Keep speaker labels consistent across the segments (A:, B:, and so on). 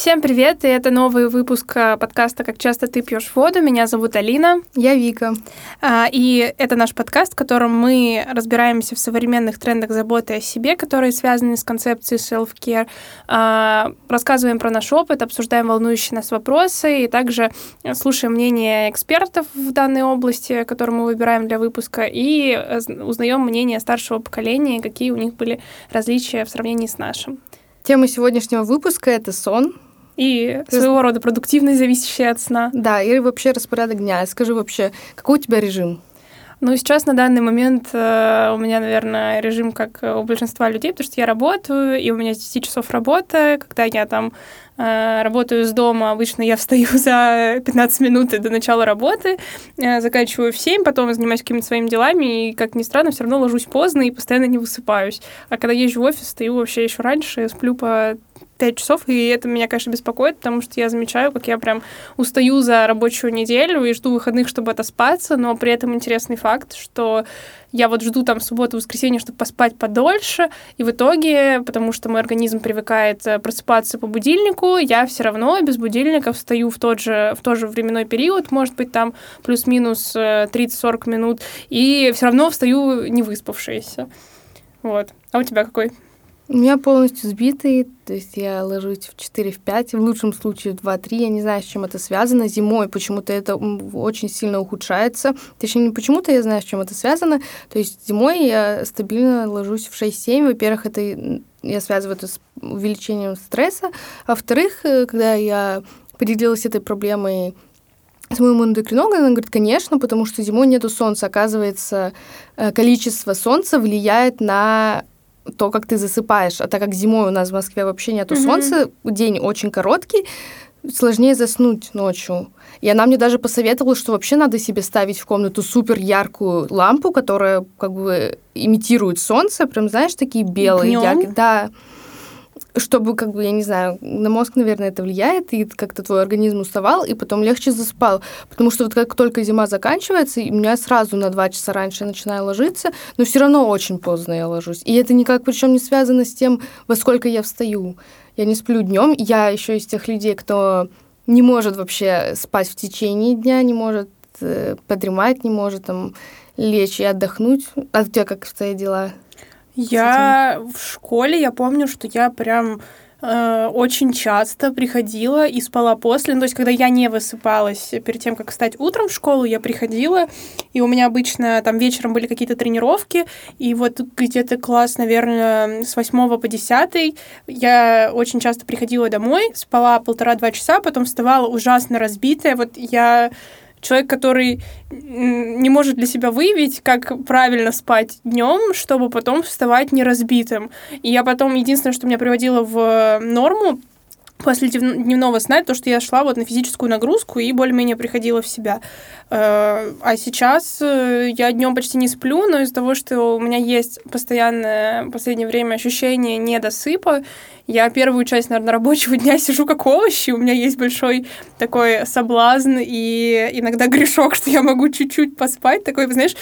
A: Всем привет, и это новый выпуск а, подкаста «Как часто ты пьешь воду». Меня зовут Алина.
B: Я Вика.
A: А, и это наш подкаст, в котором мы разбираемся в современных трендах заботы о себе, которые связаны с концепцией self-care, а, рассказываем про наш опыт, обсуждаем волнующие нас вопросы, и также слушаем мнение экспертов в данной области, которые мы выбираем для выпуска, и э, узнаем мнение старшего поколения, какие у них были различия в сравнении с нашим.
B: Тема сегодняшнего выпуска — это сон,
A: и своего рода продуктивность, зависящая от сна.
B: Да, и вообще распорядок дня. Скажи вообще, какой у тебя режим?
A: Ну, сейчас на данный момент э, у меня, наверное, режим, как у большинства людей, потому что я работаю, и у меня 10 часов работы. Когда я там работаю с дома, обычно я встаю за 15 минут до начала работы, э, заканчиваю в 7, потом занимаюсь какими-то своими делами, и, как ни странно, все равно ложусь поздно и постоянно не высыпаюсь. А когда езжу в офис, стою вообще еще раньше, сплю по 5 часов, и это меня, конечно, беспокоит, потому что я замечаю, как я прям устаю за рабочую неделю и жду выходных, чтобы отоспаться, но при этом интересный факт, что я вот жду там субботу, воскресенье, чтобы поспать подольше, и в итоге, потому что мой организм привыкает э, просыпаться по будильнику, я все равно без будильника встаю в тот же, в тот же временной период, может быть, там плюс-минус 30-40 э, минут, и все равно встаю не выспавшаяся. Вот. А у тебя какой?
B: У меня полностью сбитый, то есть я ложусь в 4, в 5, в лучшем случае в 2-3. Я не знаю, с чем это связано. Зимой почему-то это очень сильно ухудшается. Точнее, не почему-то я знаю, с чем это связано. То есть зимой я стабильно ложусь в 6-7. Во-первых, это я связываю это с увеличением стресса. А во-вторых, э, когда я поделилась этой проблемой с моим эндокринологом, она говорит, конечно, потому что зимой нету солнца. Оказывается, э, количество солнца влияет на то, как ты засыпаешь. А так как зимой у нас в Москве вообще нету mm-hmm. солнца, день очень короткий, сложнее заснуть ночью. И она мне даже посоветовала, что вообще надо себе ставить в комнату супер яркую лампу, которая как бы имитирует солнце, прям, знаешь, такие белые, Днём? яркие. Да чтобы, как бы, я не знаю, на мозг, наверное, это влияет, и как-то твой организм уставал, и потом легче заспал. Потому что вот как только зима заканчивается, и меня сразу на два часа раньше начинаю ложиться, но все равно очень поздно я ложусь. И это никак причем не связано с тем, во сколько я встаю. Я не сплю днем. Я еще из тех людей, кто не может вообще спать в течение дня, не может э, подремать, не может там лечь и отдохнуть. А у тебя как обстоят дела?
A: Я в школе, я помню, что я прям э, очень часто приходила и спала после. Ну, то есть, когда я не высыпалась перед тем, как встать утром в школу, я приходила, и у меня обычно там вечером были какие-то тренировки, и вот где-то класс, наверное, с 8 по 10 я очень часто приходила домой, спала полтора-два часа, потом вставала ужасно разбитая. Вот я человек, который не может для себя выявить, как правильно спать днем, чтобы потом вставать неразбитым. И я потом, единственное, что меня приводило в норму, после дневного сна, то, что я шла вот на физическую нагрузку и более-менее приходила в себя. Э, а сейчас э, я днем почти не сплю, но из-за того, что у меня есть постоянное в последнее время ощущение недосыпа, я первую часть, наверное, рабочего дня сижу как овощи, у меня есть большой такой соблазн и иногда грешок, что я могу чуть-чуть поспать, такой, знаешь,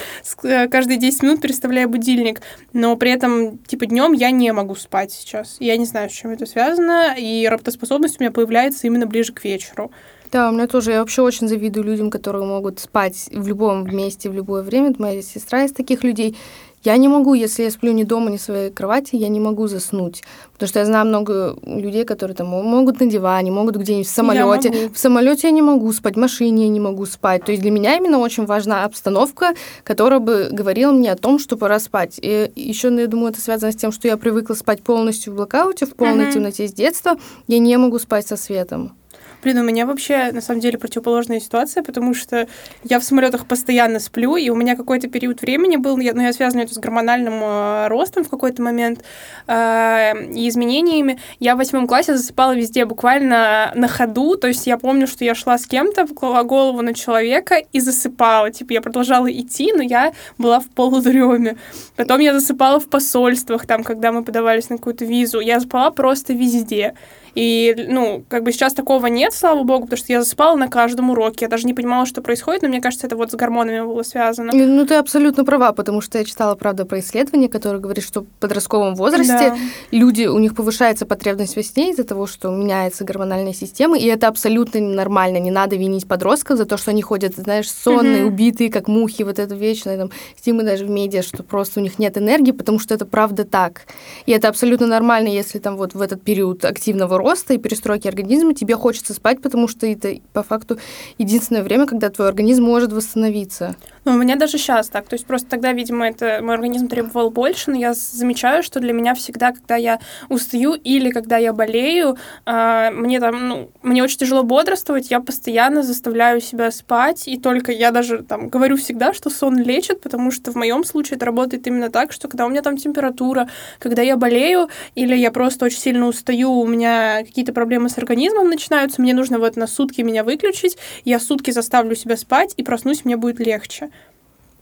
A: э, каждые 10 минут переставляя будильник, но при этом, типа, днем я не могу спать сейчас. Я не знаю, с чем это связано, и работоспособность у меня появляется именно ближе к вечеру.
B: Да, у меня тоже. Я вообще очень завидую людям, которые могут спать в любом месте, в любое время. Моя сестра из таких людей. Я не могу, если я сплю не дома, не в своей кровати, я не могу заснуть. Потому что я знаю много людей, которые там могут на диване, могут где-нибудь в самолете. В самолете я не могу спать, в машине я не могу спать. То есть для меня именно очень важна обстановка, которая бы говорила мне о том, что пора спать. И еще, ну, я думаю, это связано с тем, что я привыкла спать полностью в блокауте, в полной mm-hmm. темноте с детства. Я не могу спать со светом.
A: Блин, у меня вообще, на самом деле, противоположная ситуация, потому что я в самолетах постоянно сплю, и у меня какой-то период времени был, но я связываю это с гормональным э, ростом в какой-то момент э, и изменениями. Я в восьмом классе засыпала везде буквально на ходу, то есть я помню, что я шла с кем-то, вкладывала голову на человека и засыпала. Типа я продолжала идти, но я была в полудреме. Потом я засыпала в посольствах, там, когда мы подавались на какую-то визу. Я спала просто везде. И, ну, как бы сейчас такого нет, слава богу, потому что я засыпала на каждом уроке. Я даже не понимала, что происходит, но мне кажется, это вот с гормонами было связано.
B: Ну, ты абсолютно права, потому что я читала, правда, про исследование, которое говорит, что в подростковом возрасте да. люди, у них повышается потребность во сне из-за того, что меняется гормональная система, и это абсолютно нормально. Не надо винить подростков за то, что они ходят, знаешь, сонные, угу. убитые, как мухи, вот это вечное там, стимы даже в медиа, что просто у них нет энергии, потому что это правда так. И это абсолютно нормально, если там вот в этот период активного роста и перестройки организма тебе хочется спать, потому что это по факту единственное время, когда твой организм может восстановиться.
A: Ну, у меня даже сейчас так. То есть просто тогда, видимо, это мой организм требовал больше, но я замечаю, что для меня всегда, когда я устаю или когда я болею, э, мне там, ну, мне очень тяжело бодрствовать, я постоянно заставляю себя спать, и только я даже там говорю всегда, что сон лечит, потому что в моем случае это работает именно так, что когда у меня там температура, когда я болею, или я просто очень сильно устаю, у меня какие-то проблемы с организмом начинаются, мне нужно вот на сутки меня выключить, я сутки заставлю себя спать, и проснусь, мне будет легче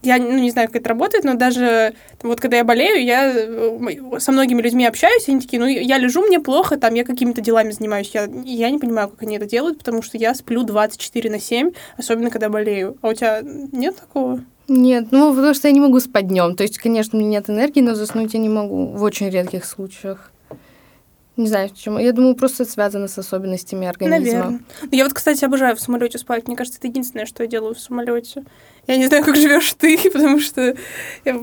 A: я ну, не знаю, как это работает, но даже вот когда я болею, я э, со многими людьми общаюсь, и они такие, ну, я лежу, мне плохо, там, я какими-то делами занимаюсь. Я, я не понимаю, как они это делают, потому что я сплю 24 на 7, особенно когда болею. А у тебя нет такого?
B: Нет, ну, потому что я не могу спать днем. То есть, конечно, у меня нет энергии, но заснуть я не могу в очень редких случаях. Не знаю, почему. Я думаю, просто это связано с особенностями организма.
A: Наверное. Я вот, кстати, обожаю в самолете спать. Мне кажется, это единственное, что я делаю в самолете. Я не знаю, как живешь ты, потому что я,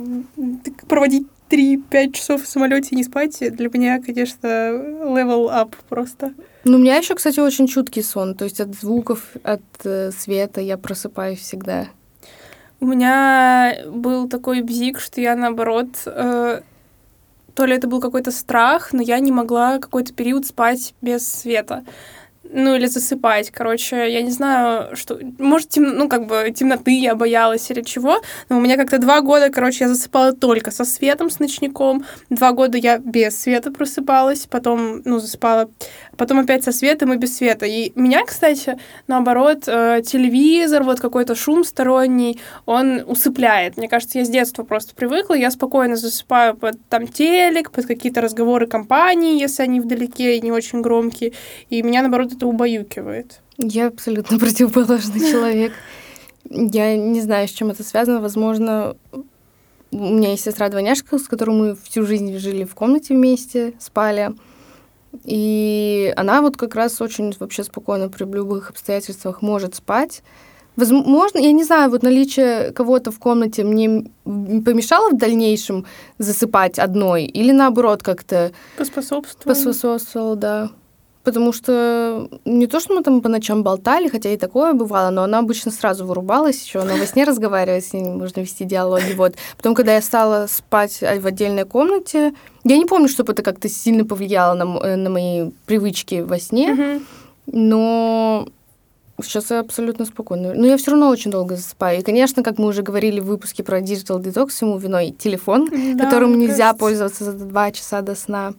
A: проводить 3-5 часов в самолете и не спать для меня, конечно, level up просто.
B: Ну, у меня еще, кстати, очень чуткий сон. То есть от звуков, от э, света я просыпаюсь всегда.
A: У меня был такой бзик, что я, наоборот, э, то ли это был какой-то страх, но я не могла какой-то период спать без света. Ну, или засыпать, короче, я не знаю, что... Может, тем... ну, как бы темноты я боялась или чего, но у меня как-то два года, короче, я засыпала только со светом, с ночником, два года я без света просыпалась, потом, ну, засыпала, потом опять со светом и без света. И меня, кстати, наоборот, э, телевизор, вот какой-то шум сторонний, он усыпляет. Мне кажется, я с детства просто привыкла, я спокойно засыпаю под там телек, под какие-то разговоры компании, если они вдалеке и не очень громкие, и меня, наоборот, это убаюкивает.
B: Я абсолютно противоположный человек. Я не знаю, с чем это связано. Возможно, у меня есть сестра-двойняшка, с которой мы всю жизнь жили в комнате вместе, спали. И она вот как раз очень вообще спокойно при любых обстоятельствах может спать. Возможно, я не знаю, вот наличие кого-то в комнате мне помешало в дальнейшем засыпать одной или наоборот как-то...
A: Поспособствовало.
B: Поспособствовало, да потому что не то, что мы там по ночам болтали, хотя и такое бывало, но она обычно сразу вырубалась, еще она во сне разговаривает, с ней можно вести диалоги, вот. Потом, когда я стала спать в отдельной комнате, я не помню, чтобы это как-то сильно повлияло на, э, на мои привычки во сне, но Сейчас я абсолютно спокойно. Но я все равно очень долго засыпаю. И, конечно, как мы уже говорили в выпуске про Digital Detox, ему виной телефон, да, которым нельзя кажется... пользоваться за два часа до сна.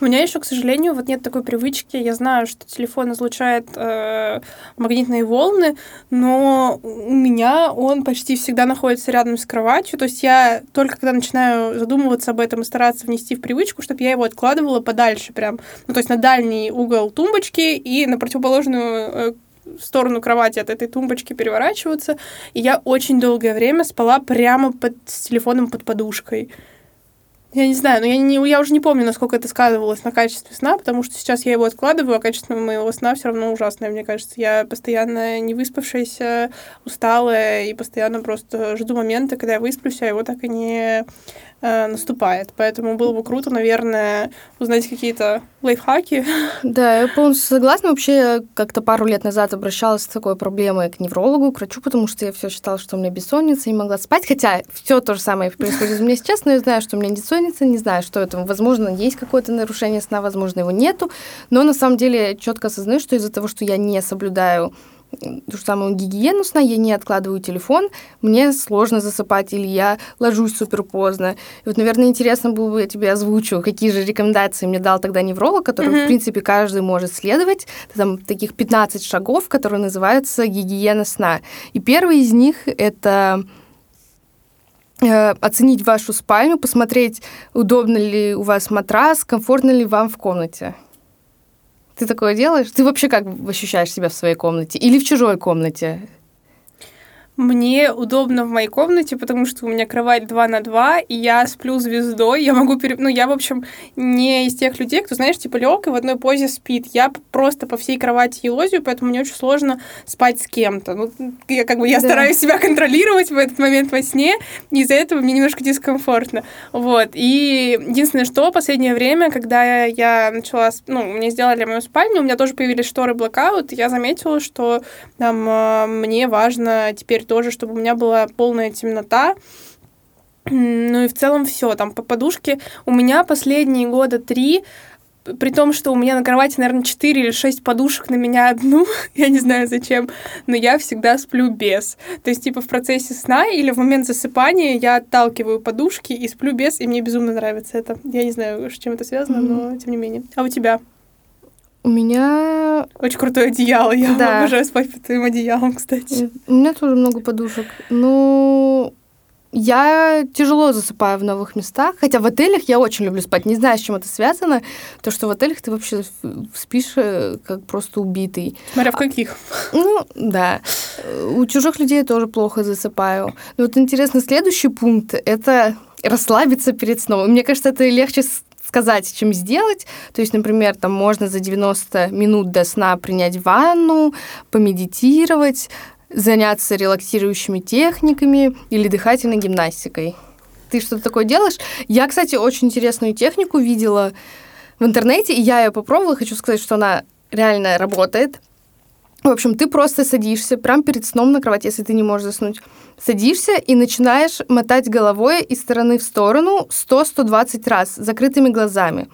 A: У меня еще, к сожалению, вот нет такой привычки. Я знаю, что телефон излучает э, магнитные волны, но у меня он почти всегда находится рядом с кроватью. То есть я только когда начинаю задумываться об этом и стараться внести в привычку, чтобы я его откладывала подальше прям. Ну, то есть на дальний угол тумбочки и на противоположную э, сторону кровати от этой тумбочки переворачиваться. И я очень долгое время спала прямо под, с телефоном под подушкой. Я не знаю, но я, не, я уже не помню, насколько это сказывалось на качестве сна, потому что сейчас я его откладываю, а качество моего сна все равно ужасное, мне кажется. Я постоянно не выспавшаяся, усталая, и постоянно просто жду момента, когда я высплюсь, а его так и не э, наступает. Поэтому было бы круто, наверное, узнать какие-то лайфхаки.
B: Да, я полностью согласна. Вообще, как-то пару лет назад обращалась с такой проблемой к неврологу, к врачу, потому что я все считала, что у меня бессонница, не могла спать. Хотя все то же самое происходит у меня сейчас, но я знаю, что у меня бессонница, не знаю, что это. Возможно, есть какое-то нарушение сна, возможно, его нету. Но на самом деле четко осознаю, что из-за того, что я не соблюдаю ту же самую гигиену сна, я не откладываю телефон, мне сложно засыпать, или я ложусь супер поздно. И вот, наверное, интересно было бы, я тебе озвучу, какие же рекомендации мне дал тогда невролог, который, mm-hmm. в принципе, каждый может следовать. Там таких 15 шагов, которые называются гигиена сна. И первый из них — это э, оценить вашу спальню, посмотреть, удобно ли у вас матрас, комфортно ли вам в комнате. Ты такое делаешь? Ты вообще как ощущаешь себя в своей комнате или в чужой комнате?
A: Мне удобно в моей комнате, потому что у меня кровать 2 на 2, и я сплю звездой. Я могу пере... Ну, я, в общем, не из тех людей, кто, знаешь, типа лег и в одной позе спит. Я просто по всей кровати елозию, поэтому мне очень сложно спать с кем-то. Ну, я как бы я да. стараюсь себя контролировать в этот момент во сне, и из-за этого мне немножко дискомфортно. Вот. И единственное, что последнее время, когда я начала... Ну, мне сделали мою спальню, у меня тоже появились шторы блокаут, я заметила, что там а, мне важно теперь тоже, чтобы у меня была полная темнота. Ну и в целом все. Там по подушке у меня последние года три при том, что у меня на кровати, наверное, 4 или 6 подушек на меня одну, я не знаю зачем, но я всегда сплю без. То есть, типа, в процессе сна или в момент засыпания я отталкиваю подушки и сплю без, и мне безумно нравится это. Я не знаю, с чем это связано, mm-hmm. но тем не менее. А у тебя?
B: У меня...
A: Очень крутое одеяло. Я да. обожаю спать под твоим одеялом, кстати.
B: У меня тоже много подушек. Ну, я тяжело засыпаю в новых местах, хотя в отелях я очень люблю спать. Не знаю, с чем это связано, то, что в отелях ты вообще спишь э, как просто убитый.
A: Смотря в каких.
B: А, ну, да. У чужих людей я тоже плохо засыпаю. Но вот интересно, следующий пункт — это расслабиться перед сном. Мне кажется, это легче сказать, чем сделать. То есть, например, там можно за 90 минут до сна принять ванну, помедитировать, заняться релаксирующими техниками или дыхательной гимнастикой. Ты что-то такое делаешь? Я, кстати, очень интересную технику видела в интернете, и я ее попробовала. Хочу сказать, что она реально работает. В общем, ты просто садишься прямо перед сном на кровать, если ты не можешь заснуть. Садишься и начинаешь мотать головой из стороны в сторону 100-120 раз закрытыми глазами.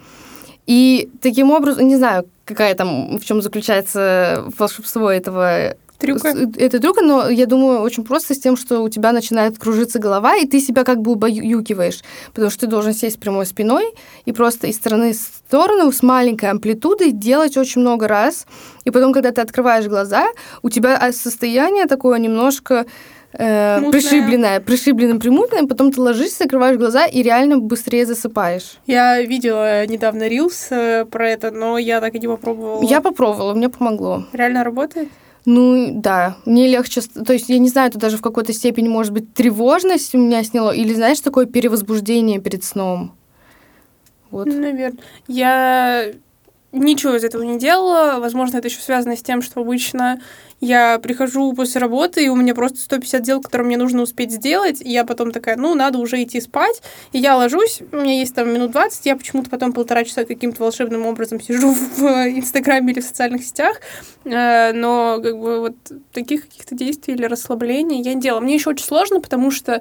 B: И таким образом, не знаю, какая там, в чем заключается волшебство этого
A: трюка.
B: Это трюка, но я думаю, очень просто с тем, что у тебя начинает кружиться голова, и ты себя как бы убаюкиваешь, потому что ты должен сесть прямой спиной и просто из стороны в сторону с маленькой амплитудой делать очень много раз. И потом, когда ты открываешь глаза, у тебя а, состояние такое немножко э, пришибленное, пришибленное, примутное, потом ты ложишься, закрываешь глаза и реально быстрее засыпаешь.
A: Я видела недавно рилс э, про это, но я так и не попробовала.
B: Я попробовала, мне помогло.
A: Реально работает?
B: Ну, да, мне легче, то есть я не знаю, это даже в какой-то степени, может быть, тревожность у меня сняло, или, знаешь, такое перевозбуждение перед сном.
A: Вот. Наверное. Я ничего из этого не делала. Возможно, это еще связано с тем, что обычно я прихожу после работы, и у меня просто 150 дел, которые мне нужно успеть сделать, и я потом такая, ну, надо уже идти спать, и я ложусь, у меня есть там минут 20, я почему-то потом полтора часа каким-то волшебным образом сижу в Инстаграме или в социальных сетях, э, но как бы вот таких каких-то действий или расслаблений я не делала. Мне еще очень сложно, потому что э,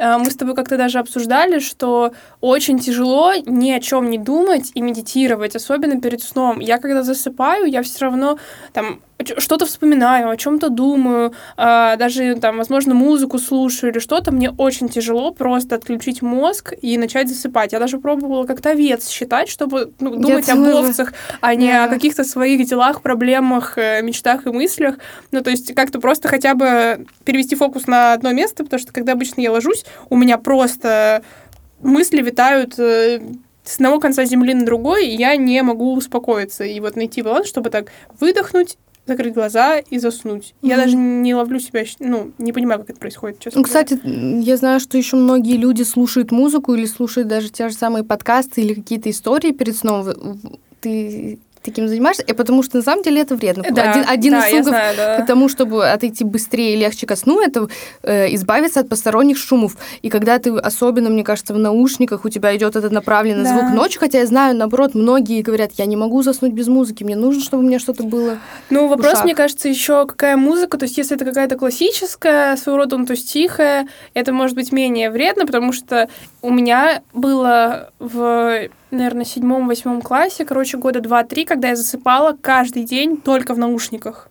A: мы с тобой как-то даже обсуждали, что очень тяжело ни о чем не думать и медитировать, особенно перед сном. Я когда засыпаю, я все равно там что-то вспоминаю, о чем-то думаю, э, даже там, возможно, музыку слушаю или что-то, мне очень тяжело просто отключить мозг и начать засыпать. Я даже пробовала как-то овец считать, чтобы ну, думать Я об овцах, а не да. о каких-то своих делах, проблемах, э, мечтах и мыслях. Ну, то есть как-то просто хотя бы перевести фокус на одно место, потому что когда обычно я ложусь, у меня просто мысли витают э, с одного конца земли на другой, и я не могу успокоиться. И вот найти баланс, чтобы так выдохнуть закрыть глаза и заснуть. Mm-hmm. Я даже не ловлю себя, ну, не понимаю, как это происходит, честно
B: ну, Кстати, я знаю, что еще многие люди слушают музыку или слушают даже те же самые подкасты или какие-то истории перед сном. Ты таким занимаешься, и потому что на самом деле это вредно. Да, один один да, из сугов знаю, да. к тому, чтобы отойти быстрее и легче ко сну, это э, избавиться от посторонних шумов. И когда ты, особенно, мне кажется, в наушниках у тебя идет этот направленный да. звук ночью, хотя я знаю, наоборот, многие говорят, я не могу заснуть без музыки, мне нужно, чтобы у меня что-то было.
A: Ну, вопрос, мне кажется, еще какая музыка, то есть если это какая-то классическая, своего рода, ну, то есть тихая, это может быть менее вредно, потому что у меня было в наверное, седьмом-восьмом классе, короче, года два-три, когда я засыпала каждый день только в наушниках.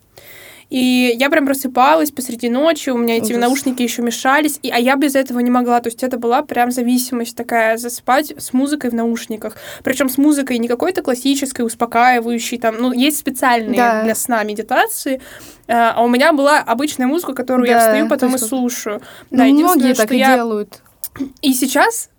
A: И я прям просыпалась посреди ночи, у меня эти Ужас. наушники еще мешались, и, а я без этого не могла. То есть это была прям зависимость такая, засыпать с музыкой в наушниках. Причем с музыкой не какой-то классической, успокаивающей, там, ну, есть специальные да. для сна медитации, а, а у меня была обычная музыка, которую да, я встаю потом и слушаю.
B: Да, ну, многие так и я... делают.
A: И сейчас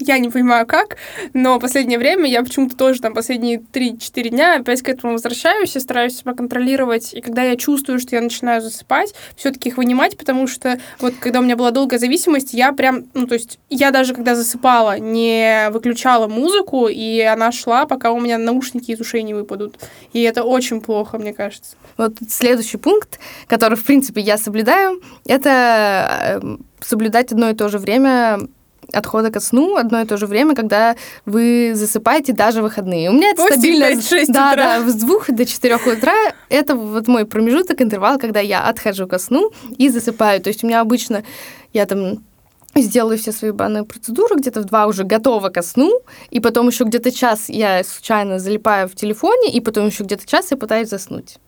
A: Я не понимаю, как, но последнее время я почему-то тоже там последние 3-4 дня опять к этому возвращаюсь и стараюсь себя контролировать. И когда я чувствую, что я начинаю засыпать, все-таки их вынимать, потому что вот когда у меня была долгая зависимость, я прям, ну, то есть я даже когда засыпала, не выключала музыку, и она шла, пока у меня наушники из ушей не выпадут. И это очень плохо, мне кажется.
B: Вот следующий пункт, который, в принципе, я соблюдаю, это э, соблюдать одно и то же время отхода ко сну одно и то же время, когда вы засыпаете даже выходные. У меня это
A: 8,
B: стабильно...
A: 5, 6
B: да,
A: утра.
B: да, с двух до четырех утра. Это вот мой промежуток, интервал, когда я отхожу ко сну и засыпаю. То есть у меня обычно я там сделаю все свои банные процедуры, где-то в два уже готова ко сну, и потом еще где-то час я случайно залипаю в телефоне, и потом еще где-то час я пытаюсь заснуть.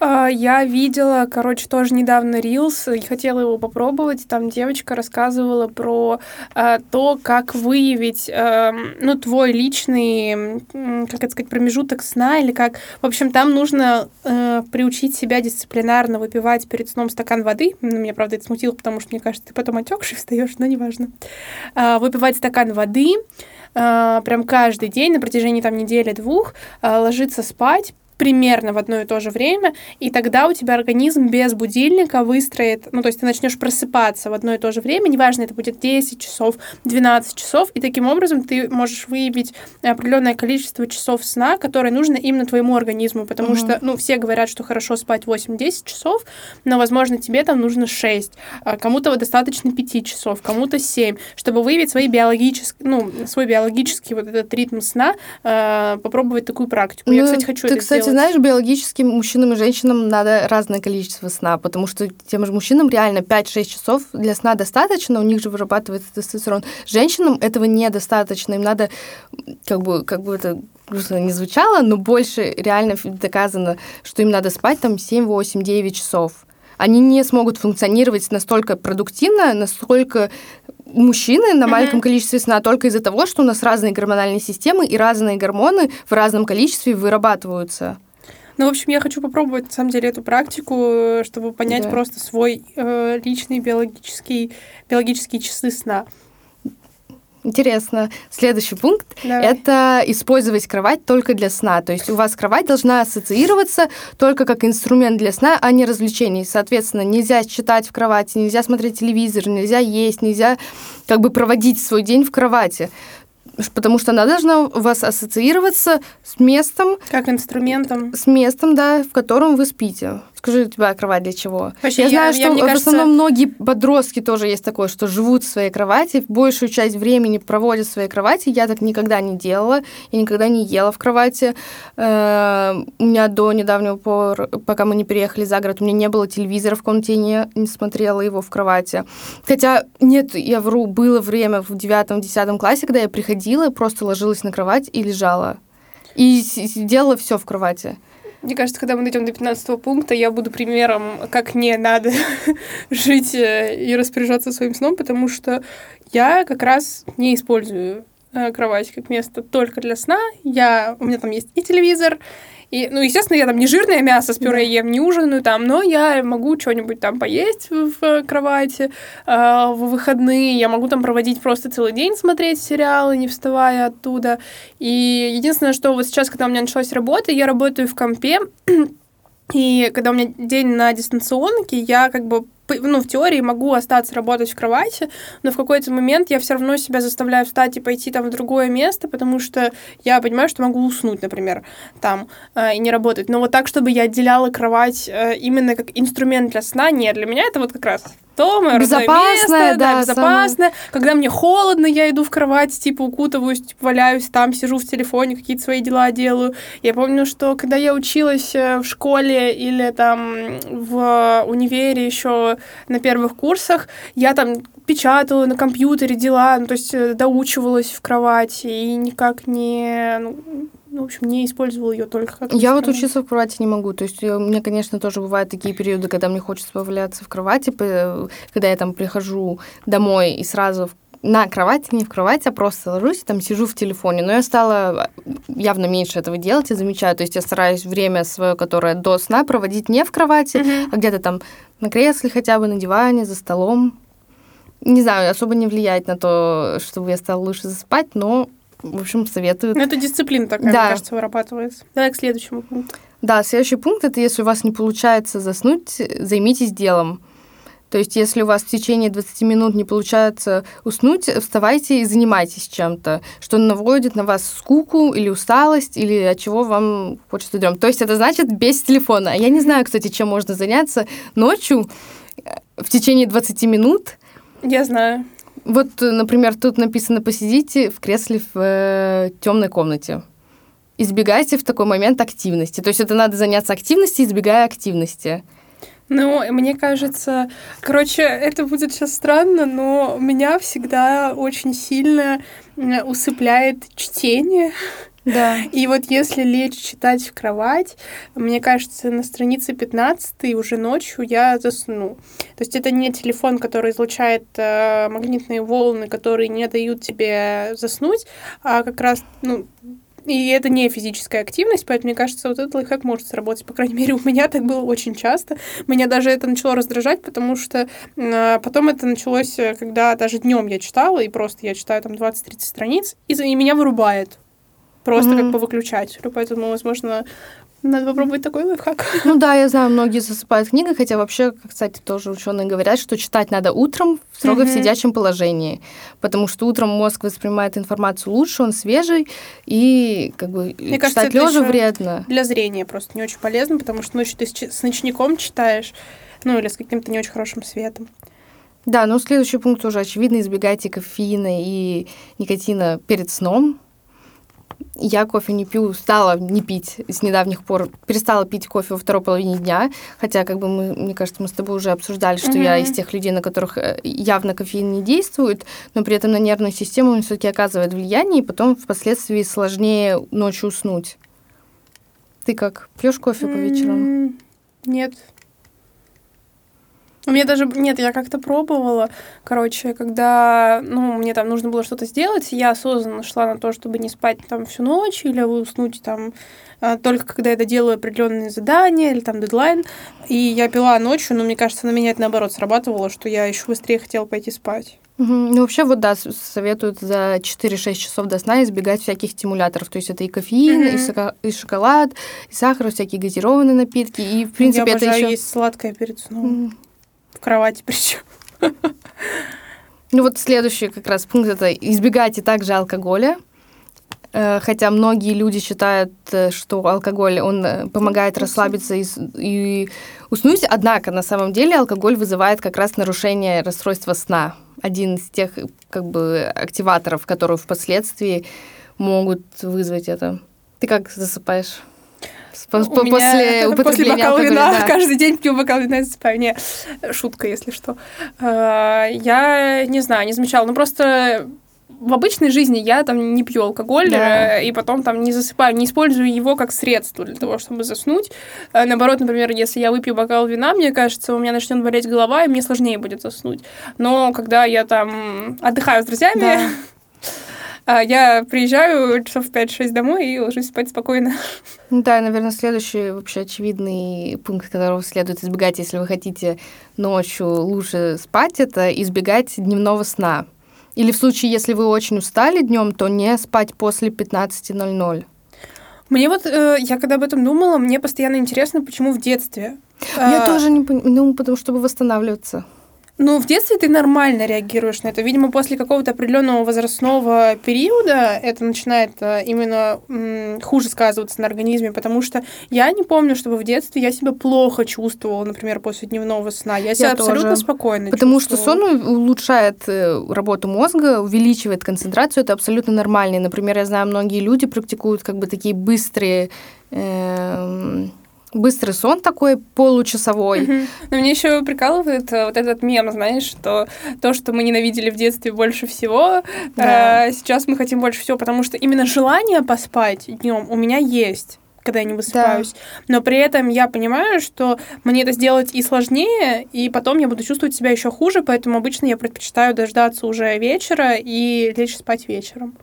A: А, Я видела, короче, тоже недавно рилс и хотела его попробовать. Там девочка рассказывала про а, то, как выявить, эм, ну, твой личный, как это сказать, промежуток сна или как. В общем, там нужно э, приучить себя дисциплинарно выпивать перед сном стакан воды. Ну, Меня, правда, это смутило, потому что, мне кажется, ты потом отекший встаешь, но неважно. А, Выпивать стакан воды а, прям каждый день на протяжении там недели-двух, а, ложиться спать, примерно в одно и то же время, и тогда у тебя организм без будильника выстроит, ну, то есть ты начнешь просыпаться в одно и то же время, неважно, это будет 10 часов, 12 часов, и таким образом ты можешь выявить определенное количество часов сна, которое нужно именно твоему организму, потому
B: Мгм.
A: что, ну, все говорят, что хорошо спать 8-10 часов, но, возможно, тебе там нужно 6, а кому-то вот достаточно 5 часов, кому-то 7, чтобы выявить свои биологические, ну, свой биологический вот этот ритм сна, э, попробовать такую практику. Я,
B: Ну,
A: кстати, хочу
B: Ты,
A: это
B: кстати,
A: сделать.
B: Знаешь, биологически мужчинам и женщинам надо разное количество сна, потому что тем же мужчинам реально 5-6 часов для сна достаточно, у них же вырабатывается тестостерон. Женщинам этого недостаточно, им надо, как бы, как бы это грустно не звучало, но больше реально доказано, что им надо спать там 7, 8, 9 часов. Они не смогут функционировать настолько продуктивно, настолько мужчины на маленьком количестве сна только из-за того, что у нас разные гормональные системы и разные гормоны в разном количестве вырабатываются.
A: Ну, в общем, я хочу попробовать, на самом деле, эту практику, э, чтобы понять
B: Да.
A: просто свой э, личный биологический, биологические часы сна.
B: Интересно. Следующий пункт
A: Давай.
B: это использовать кровать только для сна. То есть у вас кровать должна ассоциироваться только как инструмент для сна, а не развлечений. Соответственно, нельзя читать в кровати, нельзя смотреть телевизор, нельзя есть, нельзя как бы проводить свой день в кровати. Потому что она должна у вас ассоциироваться с местом,
A: Как инструментом.
B: с местом, да, в котором вы спите. Скажи, у тебя кровать для чего?
A: Вообще,
B: я,
A: я-
B: знаю,
A: я,
B: что
A: мне
B: в
A: кажется-
B: основном многие подростки тоже есть такое, что живут в своей кровати, большую часть времени проводят в своей кровати. Я так никогда не делала, я никогда не ела в кровати. Э, У меня до недавнего пор, пока мы не переехали за город, у меня не было телевизора в комнате, я не, не смотрела его в кровати. Хотя, нет, я вру, было время в девятом-десятом классе, когда я приходила просто ложилась на кровать и лежала. И делала все в кровати.
A: Мне кажется, когда мы дойдем до 15 пункта, я буду примером, как не надо жить э, и распоряжаться своим сном, потому что я как раз не использую э, кровать как место только для сна. Я, у меня там есть и телевизор, и, ну, естественно, я там не жирное мясо с пюре ем, не ужинаю там, но я могу что-нибудь там поесть в, в кровати э, в выходные. Я могу там проводить просто целый день, смотреть сериалы, не вставая оттуда. И единственное, что вот сейчас, когда у меня началась работа, я работаю в компе, и когда у меня день на дистанционке, я как бы ну, в теории могу остаться работать в кровати, но в какой-то момент я все равно себя заставляю встать и пойти там в другое место, потому что я понимаю, что могу уснуть, например, там э, и не работать. Но вот так, чтобы я отделяла кровать э, именно как инструмент для сна, нет, для меня это вот как раз то мое
B: Безопасное,
A: место, да,
B: да,
A: безопасное. Когда мне холодно, я иду в кровать, типа укутываюсь, типа, валяюсь там, сижу в телефоне, какие-то свои дела делаю. Я помню, что когда я училась э, в школе или там в универе еще на первых курсах, я там печатала на компьютере дела, ну, то есть э, доучивалась в кровати и никак не, ну, ну, в общем, не использовала ее только как
B: Я вот учиться в кровати не могу. То есть э, у меня, конечно, тоже бывают такие периоды, когда мне хочется поваляться в кровати, п- когда я там прихожу домой и сразу в- на кровати, не в кровати, а просто ложусь и там сижу в телефоне. Но я стала э, явно меньше этого делать, я замечаю. То есть я стараюсь время свое, которое до сна, проводить не в кровати,
A: Мгм.
B: а где-то там на кресле хотя бы, на диване, за столом. не знаю, особо не влияет на то, чтобы я стала лучше засыпать, но, в общем, советуют.
A: Ну, это дисциплина такая,
B: Да.
A: мне кажется, вырабатывается. Давай к следующему пункту.
B: Да, следующий пункт это если у вас не получается заснуть, займитесь делом. То есть, если у вас в течение 20 минут не получается уснуть, вставайте и занимайтесь чем-то, что наводит на вас скуку или усталость, или от чего вам хочется дрем. То есть, это значит без телефона. Я не знаю, кстати, чем можно заняться ночью э, в течение 20 минут.
A: Я знаю.
B: Вот, э, например, тут написано «посидите в кресле в темной комнате». Избегайте в такой момент активности. То есть это надо заняться активностью, избегая активности.
A: Ну, мне кажется, короче, это будет сейчас странно, но меня всегда очень сильно усыпляет чтение.
B: Да.
A: И вот если лечь читать в кровать, мне кажется, на странице 15 уже ночью я засну. То есть это не телефон, который излучает э, магнитные волны, которые не дают тебе заснуть, а как раз, ну, и это не физическая активность, поэтому, мне кажется, вот этот лайфхак может сработать. По крайней мере, у меня так было очень часто. Меня даже это начало раздражать, потому что э, потом это началось, э, когда даже днем я читала, и просто я читаю там 20-30 страниц, и, и меня вырубает. Просто
B: Мгм.
A: как по выключателю. Поэтому, возможно, надо попробовать такой лайфхак.
B: Ну да, я знаю, многие засыпают книгой, хотя вообще, кстати, тоже ученые говорят, что читать надо утром в строго в
A: Мгм.
B: сидячем положении, потому что утром мозг воспринимает информацию лучше, он свежий, и как бы
A: Мне
B: читать лежа вредно.
A: Для зрения просто не очень полезно, потому что ночью ты с ночником читаешь, ну или с каким-то не очень хорошим светом.
B: Да, но следующий пункт уже очевидно, избегайте кофеина и никотина перед сном. Я кофе не пью, стала не пить с недавних пор, перестала пить кофе во второй половине дня, хотя, как бы мы, мне кажется, мы с тобой уже обсуждали, что я
A: Мгм.
B: из тех людей, на которых э, явно кофеин не действует, но при этом на нервную систему он все-таки оказывает влияние, и потом впоследствии сложнее ночью уснуть. Ты как, пьешь кофе по вечерам?
A: Нет. У меня даже... Нет, я как-то пробовала. Короче, когда, ну, мне там нужно было что-то сделать, я осознанно шла на то, чтобы не спать там всю ночь или уснуть там а, только когда я доделаю определенные задания или там дедлайн. И я пила ночью, но мне кажется, на меня это наоборот срабатывало, что я еще быстрее хотела пойти спать.
B: Ну, вообще, вот да, советуют за 4-6 часов до сна избегать всяких стимуляторов. То есть это и кофеин, и,
A: Мгм.
B: сока- и шоколад, и сахар, всякие газированные напитки. И, в принципе,
A: я
B: это еще...
A: есть сладкое перед сном. В кровати причем.
B: Ну, вот следующий как раз пункт это избегайте также алкоголя. Э, Хотя многие люди считают, э, что алкоголь, он э, помогает расслабиться и, и уснуть, однако на самом деле алкоголь вызывает как раз нарушение расстройства сна. Один из тех как бы активаторов, которые впоследствии могут вызвать это. Ты как засыпаешь? По-
A: У
B: по-
A: меня
B: после
A: после бокала вина
B: да.
A: каждый день пью бокал вина и засыпаю. Не, шутка, если что. А, Я не знаю, не замечала. Ну, просто в обычной жизни я там не пью алкоголь,
B: Да.
A: э, и потом там не засыпаю, не использую его как средство для того, чтобы заснуть. А, Наоборот, например, если я выпью бокал вина, мне кажется, у меня начнет болеть голова, и мне сложнее будет заснуть. Но когда я там отдыхаю с друзьями,
B: Да.
A: а, я приезжаю часов в 5-6 домой и ложусь спать спокойно.
B: Ну да, наверное, следующий вообще очевидный пункт, которого следует избегать, если вы хотите ночью лучше спать, это избегать дневного сна. Или в случае, если вы очень устали днем, то не спать после 15.00.
A: Мне вот, э, я когда об этом думала, мне постоянно интересно, почему в детстве.
B: Я
A: А,
B: тоже не понимаю, ну, потому чтобы восстанавливаться.
A: Ну, в детстве ты нормально реагируешь на это. Видимо, после какого-то определенного возрастного периода это начинает э, именно м, хуже сказываться на организме, потому что я не помню, чтобы в детстве я себя плохо чувствовала, например, после дневного сна. Я себя абсолютно
B: тоже.
A: спокойно
B: Потому что
A: чувствовала.
B: сон улучшает э, работу мозга, увеличивает концентрацию, это абсолютно нормально. И, Например, я знаю, многие люди практикуют как бы такие быстрые эм, быстрый сон такой получасовой.
A: Мгм. Но меня еще прикалывает э, вот этот мем, знаешь, что то, что мы ненавидели в детстве больше всего,
B: Да.
A: э, сейчас мы хотим больше всего, потому что именно желание поспать днем у меня есть когда я не высыпаюсь. Но при этом я понимаю, что мне это сделать и сложнее, и потом я буду чувствовать себя еще хуже, поэтому обычно я предпочитаю дождаться уже вечера и лечь спать вечером.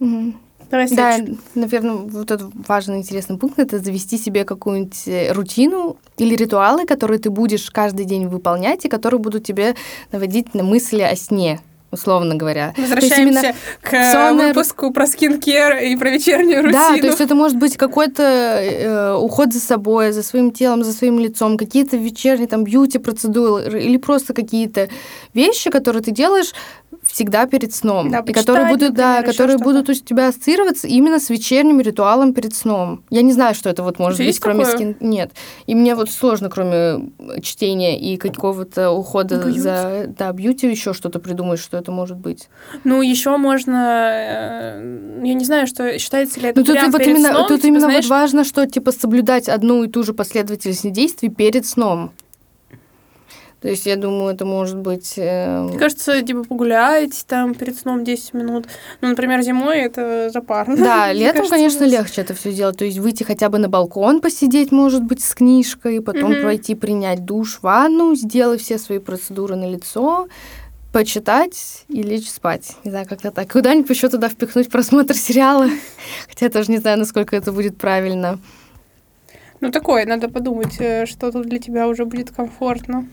B: Мгм.
A: Давай
B: Да, наверное, вот этот важный, интересный пункт — это завести себе какую-нибудь э, рутину или ритуалы, которые ты будешь каждый день выполнять и которые будут тебе наводить на мысли о сне, условно говоря.
A: Возвращаемся к э,
B: сонная
A: выпуску про скин-кер и про вечернюю рутину.
B: Да, то есть это может быть какой-то э, уход за собой, за своим телом, за своим лицом, какие-то вечерние там бьюти-процедуры или просто какие-то вещи, которые ты делаешь всегда перед сном.
A: Да,
B: и которые будут, да,
A: например, ещё
B: которые будут у тебя ассоциироваться именно с вечерним ритуалом перед сном. Я не знаю, что это вот может
A: тебя
B: быть,
A: есть
B: кроме
A: такое?
B: скин. Нет. И мне вот сложно, кроме чтения и какого-то ухода
A: Бьюти.
B: за да, бьюти, еще что-то придумать, что это может быть.
A: Ну, еще можно, э, я не знаю, что считается ли это
B: Ну, тут вот именно,
A: сном,
B: тут
A: типа,
B: именно
A: знаешь,
B: вот важно, что типа соблюдать одну и ту же последовательность действий перед сном. То есть, я думаю, это может быть... э,
A: Мне кажется, типа погулять там перед сном 10 минут. Ну, например, зимой это запарно.
B: Да, летом,
A: кажется,
B: конечно,
A: нас-
B: легче это все делать. То есть выйти хотя бы на балкон, посидеть, может быть, с книжкой, потом
A: Мгм.
B: пройти, принять душ, ванну, сделать все свои процедуры на лицо, почитать и лечь спать. Не знаю, как-то так. Куда-нибудь еще туда впихнуть просмотр сериала. Хотя я тоже не знаю, насколько это будет правильно.
A: Ну, такое, надо подумать, э, что тут для тебя уже будет комфортно.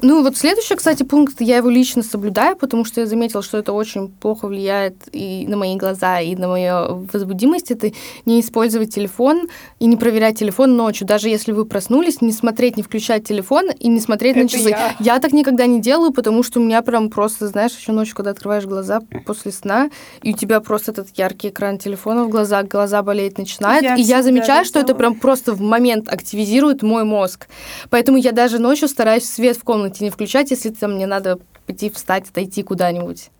B: Ну, вот следующий, кстати, пункт, я его лично соблюдаю, потому что я заметила, что это очень плохо влияет и на мои глаза, и на мою возбудимость. Это не использовать телефон и не проверять телефон ночью. Даже если вы проснулись, не смотреть, не включать телефон и не смотреть на
A: Это
B: часы.
A: я.
B: так никогда не делаю, потому что у меня прям просто, знаешь, еще ночью, когда открываешь глаза после сна, и у тебя просто этот яркий экран телефона в глазах, глаза болеть начинают.
A: Я
B: и я замечаю, что это прям просто в момент активизирует мой мозг. Поэтому я даже ночью стараюсь свет в комнате не включать, если там мне надо пойти встать, отойти куда-нибудь.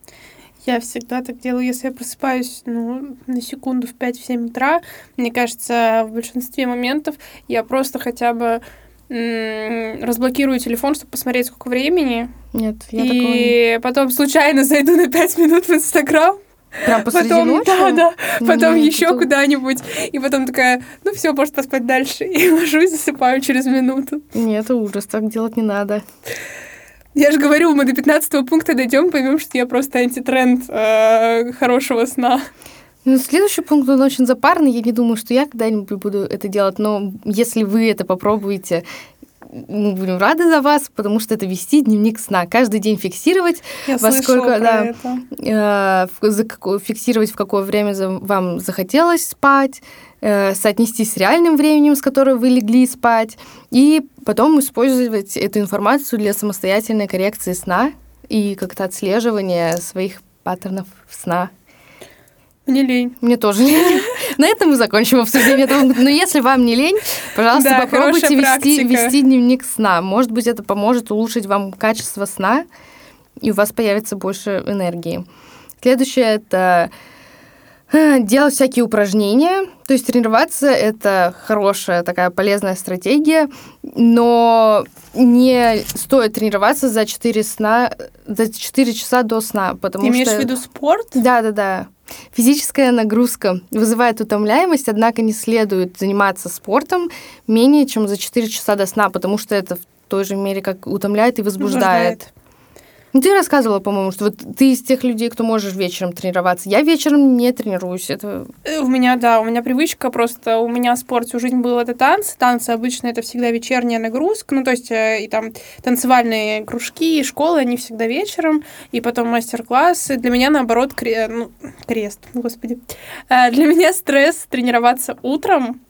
A: Я всегда так делаю, если я просыпаюсь, ну, на секунду в 5-7 утра. Мне кажется, в большинстве моментов я просто хотя бы разблокирую телефон, чтобы посмотреть, сколько времени.
B: Нет, я такого не...
A: и потом случайно зайду на 5 минут в Инстаграм.
B: Прям посреди
A: потом,
B: ночи?
A: да, да, потом
B: Нет,
A: еще
B: это-
A: куда-нибудь. И потом такая, ну все, может поспать дальше. И ложусь, засыпаю через минуту.
B: Нет, это ужас, так делать не надо.
A: Я же говорю, мы до 15 пункта дойдем, поймем, что я просто антитренд э, хорошего сна.
B: Ну, следующий пункт, он очень запарный. Я не думаю, что я когда-нибудь буду это делать, но если вы это попробуете, мы будем рады за вас, потому что это вести дневник сна. Каждый день фиксировать,
A: Я
B: Во сколько, да.
A: это.
B: э, за какое- фиксировать, в какое время за- вам захотелось спать, э, соотнести с реальным временем, с которым вы легли спать, и потом использовать эту информацию для самостоятельной коррекции сна и как-то отслеживания своих паттернов сна.
A: Мне лень.
B: Мне тоже лень. На этом мы закончим обсуждение этого. Но если вам не лень, пожалуйста,
A: Да,
B: попробуйте вести, вести дневник сна. Может быть, это поможет улучшить вам качество сна, и у вас появится больше энергии. Следующее — это э, делать всякие упражнения. То есть тренироваться — это хорошая такая полезная стратегия, но не стоит тренироваться за 4, сна, за 4 часа до сна, потому
A: Ты имеешь
B: что...
A: в виду спорт?
B: Да, да, да. Физическая нагрузка вызывает утомляемость, однако не следует заниматься спортом менее чем за 4 часа до сна, потому что это в той же мере как утомляет и возбуждает. Ну, ты рассказывала, по-моему, что вот ты из тех людей, кто можешь вечером тренироваться. Я вечером не тренируюсь. Это
A: Э, У меня, да, у меня привычка просто, у меня спорт всю жизнь был это танцы. Танцы обычно это всегда вечерняя нагрузка, ну, то есть э, и там танцевальные кружки, и школы, они всегда вечером, и потом мастер-классы. Для меня, наоборот, кре- ну, крест, господи. Э, Для меня стресс тренироваться утром,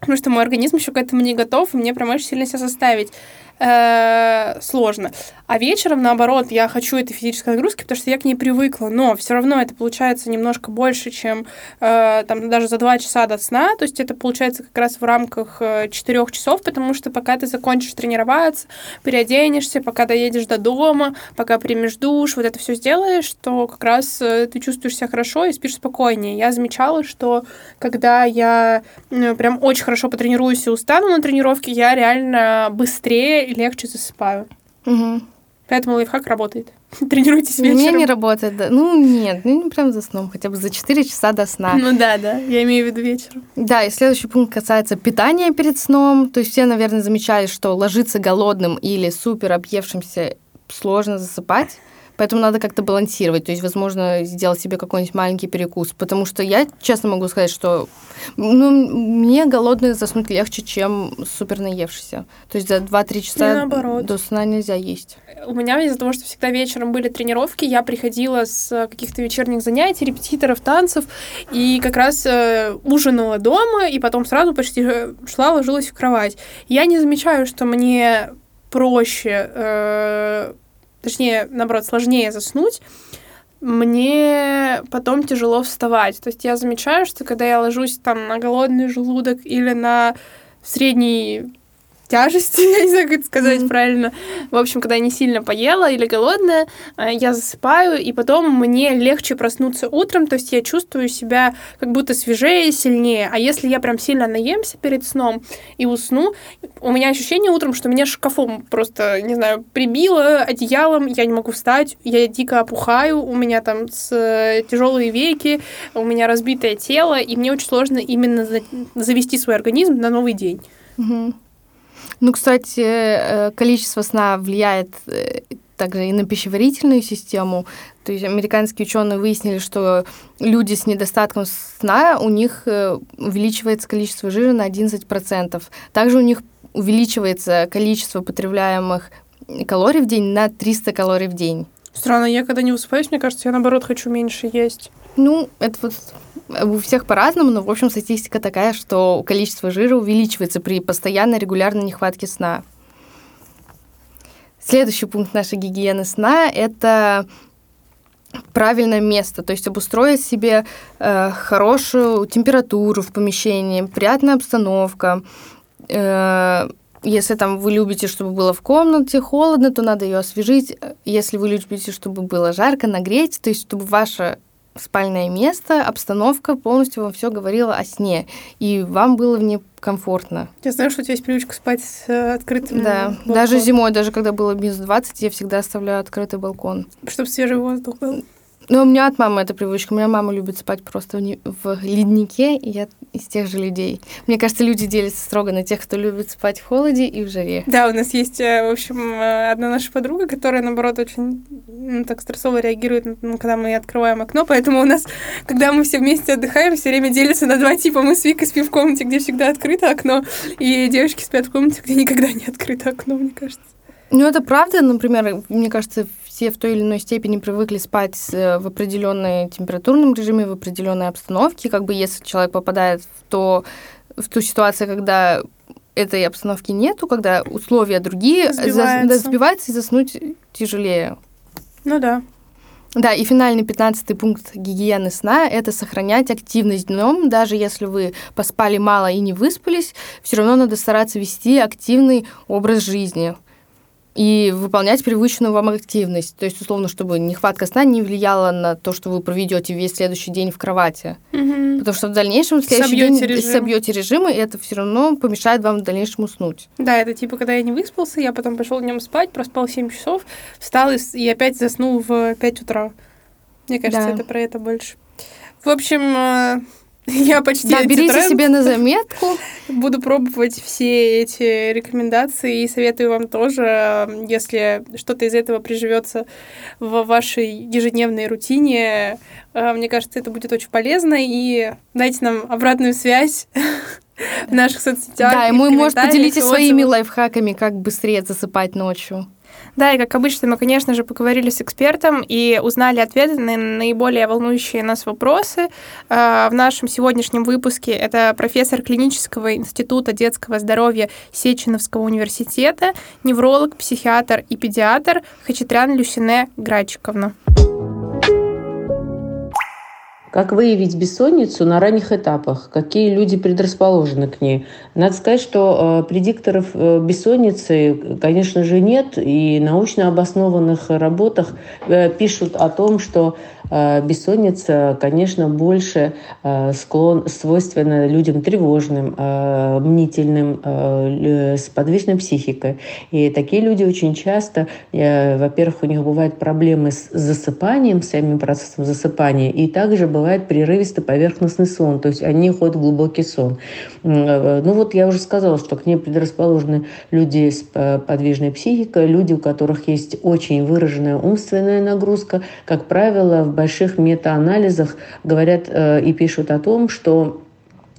A: потому что мой организм еще к этому не готов, и мне прям очень сильно себя заставить э, сложно. А вечером, наоборот, я хочу этой физической нагрузки, потому что я к ней привыкла, но все равно это получается немножко больше, чем э, там даже за два часа до сна, то есть это получается как раз в рамках э, четырех часов, потому что пока ты закончишь тренироваться, переоденешься, пока доедешь до дома, пока примешь душ, вот это все сделаешь, то как раз э, ты чувствуешь себя хорошо и спишь спокойнее. Я замечала, что когда я ну, прям очень хорошо потренируюсь и устану на тренировке, я реально быстрее и легче засыпаю.
B: Мгм.
A: Поэтому лайфхак работает. Тренируйтесь
B: у меня
A: вечером.
B: не работает. да. Ну, нет, ну не прям за сном, хотя бы за 4 часа до сна.
A: Ну да, да, я имею в виду вечером.
B: Да, и следующий пункт касается питания перед сном. То есть все, наверное, замечали, что ложиться голодным или супер объевшимся сложно засыпать. Поэтому надо как-то балансировать. То есть, возможно, сделать себе какой-нибудь маленький перекус. Потому что я честно могу сказать, что ну, мне голодно заснуть легче, чем супер наевшийся. То есть за 2-3 часа до сна нельзя есть.
A: У меня из-за того, что всегда вечером были тренировки, я приходила с каких-то вечерних занятий, репетиторов, танцев, и как раз э, ужинала дома, и потом сразу почти э, шла, ложилась в кровать. Я не замечаю, что мне проще, э, точнее, наоборот, сложнее заснуть, мне потом тяжело вставать. То есть я замечаю, что когда я ложусь там на голодный желудок или на средний тяжести, я не знаю, как это сказать mm-hmm. правильно. В общем, когда я не сильно поела или голодная, э, я засыпаю, и потом мне легче проснуться утром, то есть я чувствую себя как будто свежее, сильнее. А если я прям сильно наемся перед сном и усну, у меня ощущение утром, что меня шкафом просто, не знаю, прибило одеялом, я не могу встать, я дико опухаю, у меня там с э, тяжелые веки, у меня разбитое тело, и мне очень сложно именно завести свой организм на новый день.
B: Угу. Ну, кстати, э, количество сна влияет э, также и на пищеварительную систему. То есть американские ученые выяснили, что люди с недостатком сна, у них э, увеличивается количество жира на 11%. Также у них увеличивается количество потребляемых калорий в день на 300 калорий в день.
A: Странно, я когда не высыпаюсь, мне кажется, я наоборот хочу меньше есть.
B: Ну, это вот у всех по-разному, но, в общем, статистика такая, что количество жира увеличивается при постоянной регулярной нехватке сна. Следующий пункт нашей гигиены сна – это правильное место, то есть обустроить себе э, хорошую температуру в помещении, приятная обстановка. Э, если там вы любите, чтобы было в комнате холодно, то надо ее освежить. Если вы любите, чтобы было жарко, нагреть, то есть чтобы ваша спальное место, обстановка полностью вам все говорила о сне, и вам было в ней комфортно.
A: Я знаю, что у тебя есть привычка спать с э, открытым
B: Да, балконом. даже зимой, даже когда было минус 20, я всегда оставляю открытый балкон.
A: Чтобы свежий воздух был.
B: Ну, у меня от мамы эта привычка. У меня мама любит спать просто в, в леднике, и я из тех же людей. Мне кажется, люди делятся строго на тех, кто любит спать в холоде и в жаре.
A: Да, у нас есть, э, в общем, э, одна наша подруга, которая, наоборот, очень ну, так стрессово реагирует, ну, когда мы открываем окно, поэтому у нас, когда мы все вместе отдыхаем, все время делятся на два типа. Мы с Викой спим в комнате, где всегда открыто окно, и девочки спят в комнате, где никогда не открыто окно, мне кажется.
B: Ну, это правда, например, мне кажется, все в той или иной степени привыкли спать э, в определенной температурном режиме, в определенной обстановке. Как бы если человек попадает в, то, в ту ситуацию, когда этой обстановки нету, когда условия другие, сбивается, за, сбивается и заснуть тяжелее.
A: Ну да.
B: Да, и финальный пятнадцатый пункт гигиены сна – это сохранять активность днем, даже если вы поспали мало и не выспались, все равно надо стараться вести активный образ жизни – и выполнять привычную вам активность. То есть, условно, чтобы нехватка сна не влияла на то, что вы проведете весь следующий день в кровати.
A: Угу.
B: Потому что в дальнейшем в следующий собьете день режим. собьете режим, и это все равно помешает вам в дальнейшем уснуть.
A: Да, это типа, когда я не выспался, я потом пошел днем спать, проспал 7 часов, встал и, и опять заснул в 5 утра. Мне кажется, да. это про это больше. В общем, э, Я почти
B: Да, берите тренд. себе на заметку.
A: Буду пробовать все эти рекомендации и советую вам тоже, если что-то из этого приживется в вашей ежедневной рутине, э, мне кажется, это будет очень полезно. И дайте нам обратную связь в наших соцсетях.
B: Да, и мы, может, поделитесь своими лайфхаками, как быстрее засыпать ночью.
A: Да, и как обычно, мы, конечно же, поговорили с экспертом и узнали ответы на наиболее волнующие нас вопросы. А, в нашем сегодняшнем выпуске это профессор клинического института детского здоровья Сеченовского университета, невролог, психиатр и педиатр Хачатрян Люсине Грачиковна.
C: Как выявить бессонницу на ранних этапах? Какие люди предрасположены к ней? Надо сказать, что э, предикторов э, бессонницы, конечно же, нет. И научно обоснованных работах э, пишут о том, что бессонница, конечно, больше склон, свойственна людям тревожным, мнительным, с подвижной психикой. И такие люди очень часто, во-первых, у них бывают проблемы с засыпанием, с самим процессом засыпания, и также бывает прерывистый поверхностный сон, то есть они ходят в глубокий сон. Ну вот я уже сказала, что к ней предрасположены люди с подвижной психикой, люди, у которых есть очень выраженная умственная нагрузка. Как правило, в больших метаанализах говорят э, и пишут о том, что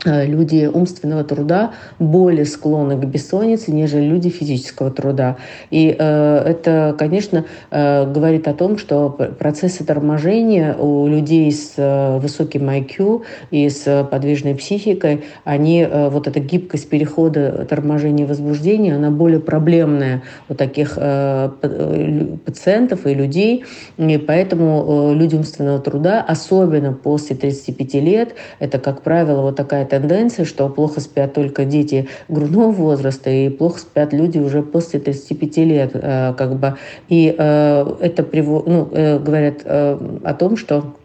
C: люди умственного труда более склонны к бессоннице, нежели люди физического труда. И э, это, конечно, э, говорит о том, что процессы торможения у людей с э, высоким IQ и с подвижной психикой, они, э, вот эта гибкость перехода торможения и возбуждения, она более проблемная у таких э, э пациентов и людей. И поэтому э, люди умственного труда, особенно после 35 лет, это, как правило, вот такая тенденция, что плохо спят только дети грудного возраста и плохо спят люди уже после 35 лет. Э, как бы. И э, это ну, э, говорят о том, что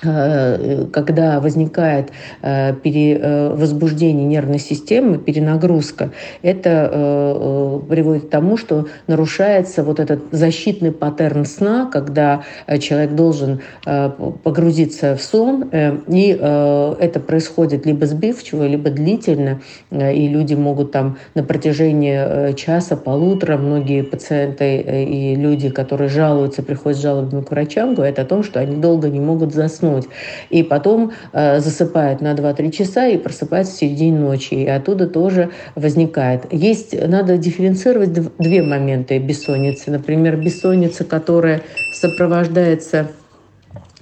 C: когда возникает э, перевозбуждение нервной системы, перенагрузка, это э, приводит к тому, что нарушается вот этот защитный паттерн сна, когда человек должен погрузиться в сон, и это происходит либо сбивчиво, либо длительно, и люди могут там на протяжении часа, полутора, многие пациенты и люди, которые жалуются, приходят с жалобами к врачам, говорят о том, что они долго не могут заснуть заснуть. И потом э, засыпает на 2-3 часа и просыпается в середине ночи. И оттуда тоже возникает. Есть, надо дифференцировать две моменты бессонницы. Например, бессонница, которая сопровождается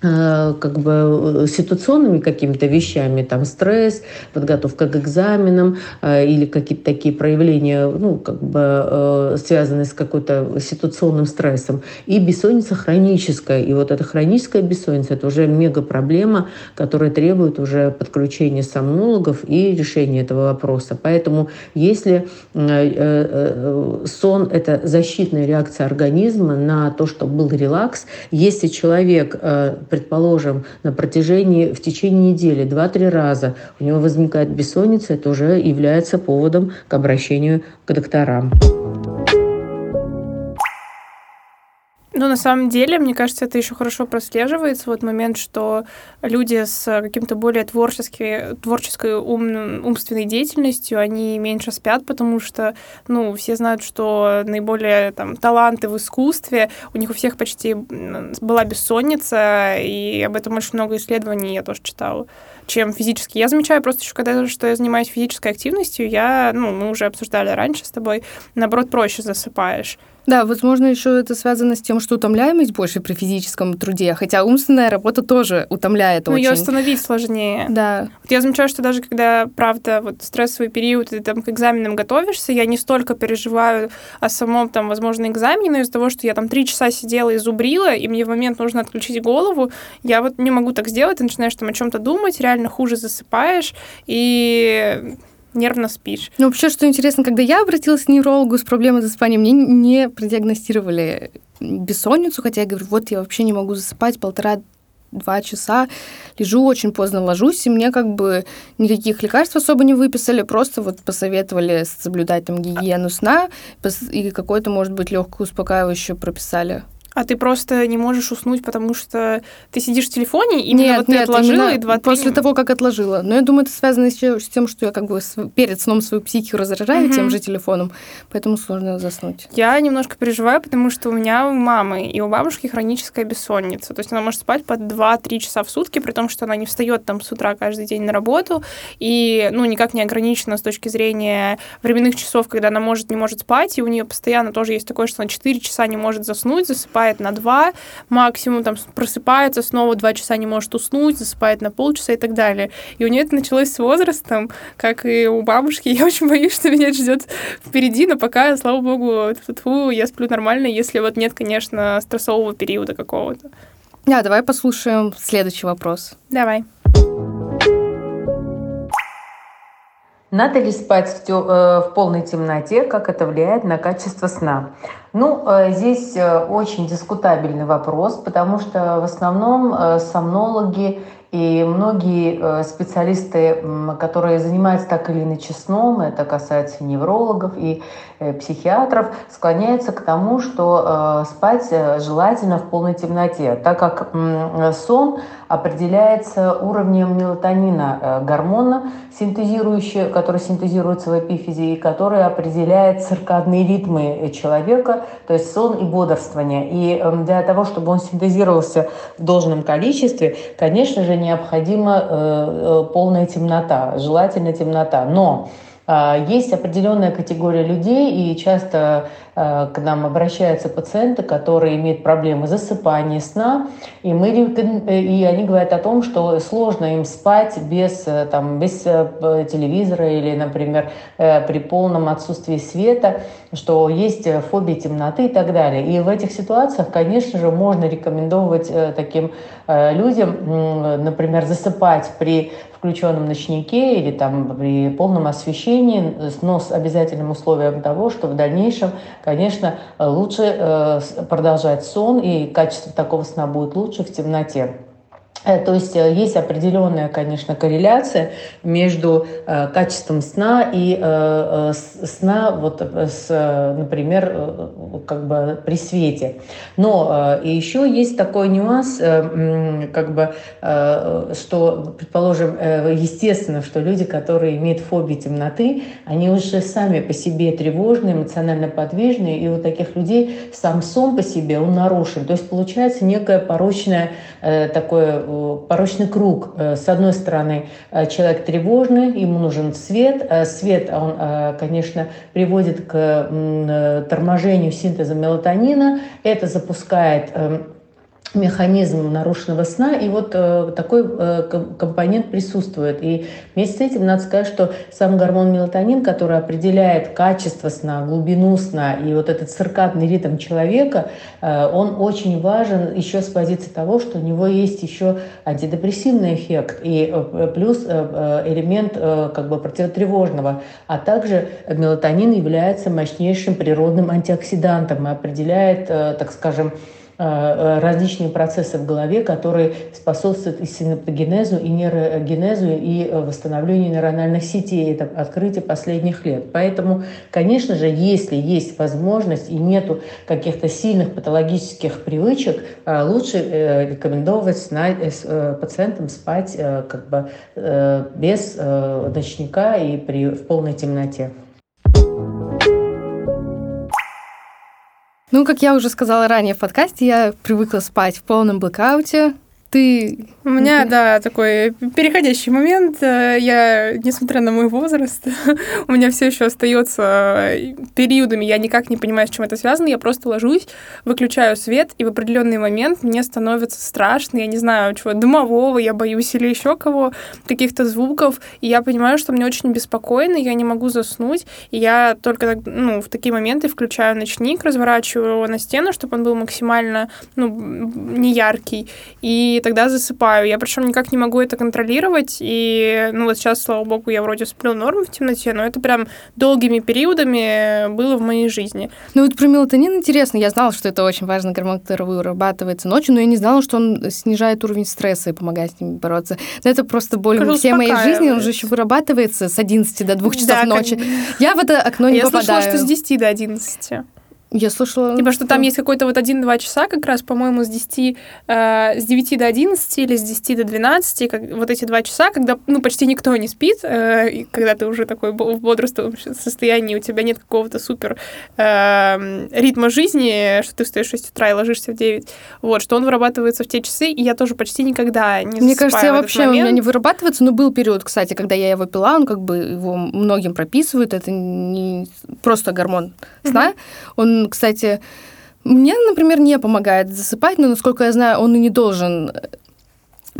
C: как бы э, ситуационными какими-то вещами, там стресс, подготовка к экзаменам э, или какие-то такие проявления, ну, как бы связанные с какой-то ситуационным стрессом. И бессонница хроническая. И вот эта хроническая бессонница – это уже мега проблема, которая требует уже подключения сомнологов и решения этого вопроса. Поэтому если сон – это защитная реакция организма на то, что был релакс, если человек предположим, на протяжении, в течение недели, два-три раза у него возникает бессонница, это уже является поводом к обращению к докторам.
A: Ну, на самом деле, мне кажется, это еще хорошо прослеживается. Вот момент, что люди с каким-то более творчески, творческой ум, умственной деятельностью, они меньше спят, потому что, ну, все знают, что наиболее там таланты в искусстве, у них у всех почти была бессонница, и об этом очень много исследований я тоже читала чем физически. Я замечаю просто еще, когда что я занимаюсь физической активностью, я, ну, мы уже обсуждали раньше с тобой, наоборот, проще засыпаешь.
B: Да, возможно, еще это связано с тем, что утомляемость больше при физическом труде, хотя умственная работа тоже утомляет
A: ну,
B: очень.
A: ее остановить сложнее.
B: Да.
A: Вот я замечаю, что даже когда, правда, вот стрессовый период, ты там к экзаменам готовишься, я не столько переживаю о самом, там, возможно, экзамене, но из-за того, что я там три часа сидела и зубрила, и мне в момент нужно отключить голову, я вот не могу так сделать, ты начинаешь там о чем-то думать, реально хуже засыпаешь, и нервно спишь.
B: Ну, вообще, что интересно, когда я обратилась к неврологу с проблемой засыпания, мне не продиагностировали бессонницу, хотя я говорю, вот я вообще не могу засыпать полтора два часа, лежу, очень поздно ложусь, и мне как бы никаких лекарств особо не выписали, просто вот посоветовали соблюдать там гигиену сна и какое-то, может быть, легкое успокаивающее прописали.
A: А ты просто не можешь уснуть, потому что ты сидишь в телефоне, и нет, вот нет, ты отложила, и два
B: После того, как отложила. Но я думаю, это связано еще с тем, что я как бы перед сном свою психику разряжаю угу. тем же телефоном, поэтому сложно заснуть.
A: Я немножко переживаю, потому что у меня у мамы и у бабушки хроническая бессонница. То есть она может спать по 2-3 часа в сутки, при том, что она не встает там с утра каждый день на работу, и ну никак не ограничена с точки зрения временных часов, когда она может, не может спать, и у нее постоянно тоже есть такое, что она 4 часа не может заснуть, засыпать засыпает на 2 максимум, там просыпается, снова 2 часа не может уснуть, засыпает на полчаса и так далее. И у нее это началось с возрастом, как и у бабушки. Я очень боюсь, что меня ждет впереди, но пока, слава богу, тьфу, я сплю нормально, если вот нет, конечно, стрессового периода какого-то.
B: Да, давай послушаем следующий вопрос.
A: Давай.
C: Надо ли спать в, тё, э, в полной темноте, как это влияет на качество сна? Ну, э, здесь э, очень дискутабельный вопрос, потому что в основном сомнологи и многие специалисты, которые занимаются так или иначе сном, это касается неврологов и психиатров, склоняются к тому, что спать желательно в полной темноте, так как сон определяется уровнем мелатонина, э, гормона, синтезирующего, который синтезируется в эпифизе и который определяет циркадные ритмы человека, то есть сон и бодрствование. И для того, чтобы он синтезировался в должном количестве, конечно же, необходима э, э, полная темнота, желательно темнота. Но есть определенная категория людей, и часто к нам обращаются пациенты, которые имеют проблемы засыпания, сна, и, мы, э, и они говорят о том, что сложно им спать без, э, там, без телевизора или, например, при полном отсутствии света, что есть фобия темноты и так далее. И в этих ситуациях, конечно же, можно рекомендовать таким людям, например, засыпать при включенном ночнике или там при полном освещении, но с обязательным условием того, что в дальнейшем, конечно, лучше э, продолжать сон, и качество такого сна будет лучше в темноте. Э, то есть э, есть определенная, конечно, корреляция между э, качеством сна и сна, вот, с, например, как бы при свете. Но еще есть такой нюанс, как бы, что, предположим, естественно, что люди, которые имеют фобию темноты, они уже сами по себе тревожные, эмоционально подвижные, и у таких людей сам сон по себе, он нарушен. То есть получается некое порочное такое порочный круг. Э, с одной стороны, э, человек тревожный, ему нужен свет. Свет, он, конечно, приводит к торможению синтеза мелатонина. Это запускает эм, механизм нарушенного сна, и вот э, такой э, компонент присутствует. И вместе с этим надо сказать, что сам гормон мелатонин, который определяет качество сна, глубину сна и вот этот циркадный ритм человека, э, он очень важен еще с позиции того, что у него есть еще антидепрессивный эффект и э, плюс э, э элемент э, как бы противотревожного. А также мелатонин является мощнейшим природным антиоксидантом и определяет, э, так скажем, различные процессы в голове, которые способствуют и синаптогенезу, и нейрогенезу, и э, восстановлению нейрональных сетей. Это открытие последних лет. Поэтому, конечно же, если есть возможность и нету каких-то сильных патологических привычек, э, лучше рекомендовать пациентам спать как бы без ночника и при, в полной темноте.
B: Ну, как я уже сказала ранее в подкасте, я привыкла спать в полном блокауте, ты...
A: У меня, да, такой переходящий момент. Э, я, несмотря на мой возраст, у меня все еще остается э, периодами, я никак не понимаю, с чем это связано. Я просто ложусь, выключаю свет, и в определенный момент мне становится страшно. Я не знаю, чего, дымового, я боюсь или еще кого, каких-то звуков. И я понимаю, что мне очень беспокойно, я не могу заснуть. И я только ну, в такие моменты включаю ночник, разворачиваю его на стену, чтобы он был максимально ну, неяркий. И тогда засыпаю. Я причем никак не могу это контролировать. И, ну, вот сейчас, слава богу, я вроде сплю норм в темноте, но это прям долгими периодами было в моей жизни.
B: Ну, вот про мелатонин интересно. Я знала, что это очень важный гормон, который вырабатывается ночью, но я не знала, что он снижает уровень стресса и помогает с ним бороться. Но это просто боль всей моей жизни. Он же еще вырабатывается с 11 до 2 часов да, ночи. Как... Я в это окно не
A: я
B: попадаю.
A: Я слышала, что с 10 до 11.
B: Я слышала...
A: Типа, что там есть какой-то вот 1-2 часа как раз, по-моему, с 10, э, с 9 до 11 или с 10 до 12, как, вот эти два часа, когда, ну, почти никто не спит, э, и когда ты уже такой в бодрствовом состоянии, у тебя нет какого-то супер э, ритма жизни, что ты встаешь в 6 утра и ложишься в 9, вот, что он вырабатывается в те часы, и я тоже почти никогда не
B: Мне кажется, я вообще момент. у меня не вырабатывается, но был период, кстати, когда я его пила, он как бы его многим прописывают, это не просто гормон сна, mm-hmm. он кстати, мне, например, не помогает засыпать, но, насколько я знаю, он и не должен э,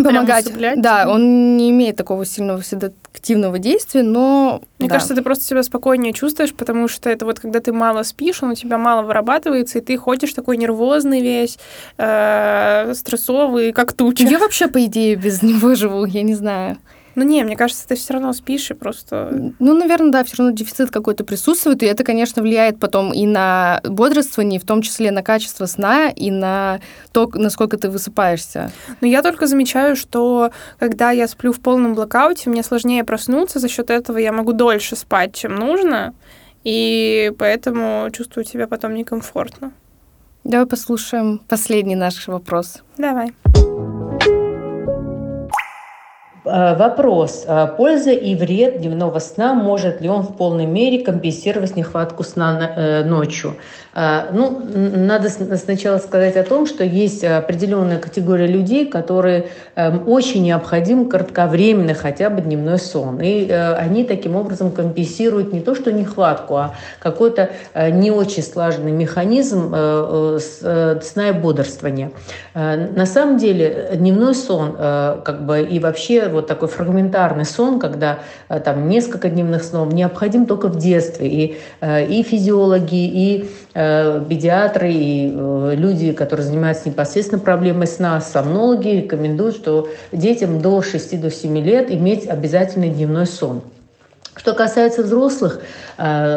B: помогать. Да, он не имеет такого сильного седативного действия, но...
A: Мне
B: да.
A: кажется, ты просто себя спокойнее чувствуешь, потому что это вот когда ты мало спишь, он у тебя мало вырабатывается, и ты ходишь такой нервозный весь, э, стрессовый, как туча.
B: Я вообще, по идее, без него живу, я не знаю.
A: Ну не, мне кажется, ты все равно спишь и просто...
B: Ну, наверное, да, все равно дефицит какой-то присутствует, и это, конечно, влияет потом и на бодрствование, в том числе на качество сна, и на то, насколько ты высыпаешься.
A: Но я только замечаю, что когда я сплю в полном блокауте, мне сложнее проснуться, за счет этого я могу дольше спать, чем нужно, и поэтому чувствую себя потом некомфортно.
B: Давай послушаем последний наш вопрос.
A: Давай.
C: Э, вопрос. Э, польза и вред дневного сна, может ли он в полной мере компенсировать нехватку сна э, ночью? А, ну, надо сначала сказать о том, что есть определенная категория людей, которые эм, очень необходим кратковременный хотя бы дневной сон. И э, они таким образом компенсируют не то, что нехватку, а какой-то э, не очень слаженный механизм э, сна и бодрствования. На самом деле дневной сон как бы и вообще вот такой фрагментарный сон, когда там несколько дневных снов, необходим только в детстве. И, и физиологи, и педиатры и э, люди, которые занимаются непосредственно проблемой сна, сомнологи рекомендуют, что детям до 6-7 лет иметь обязательный дневной сон. Что касается взрослых, э,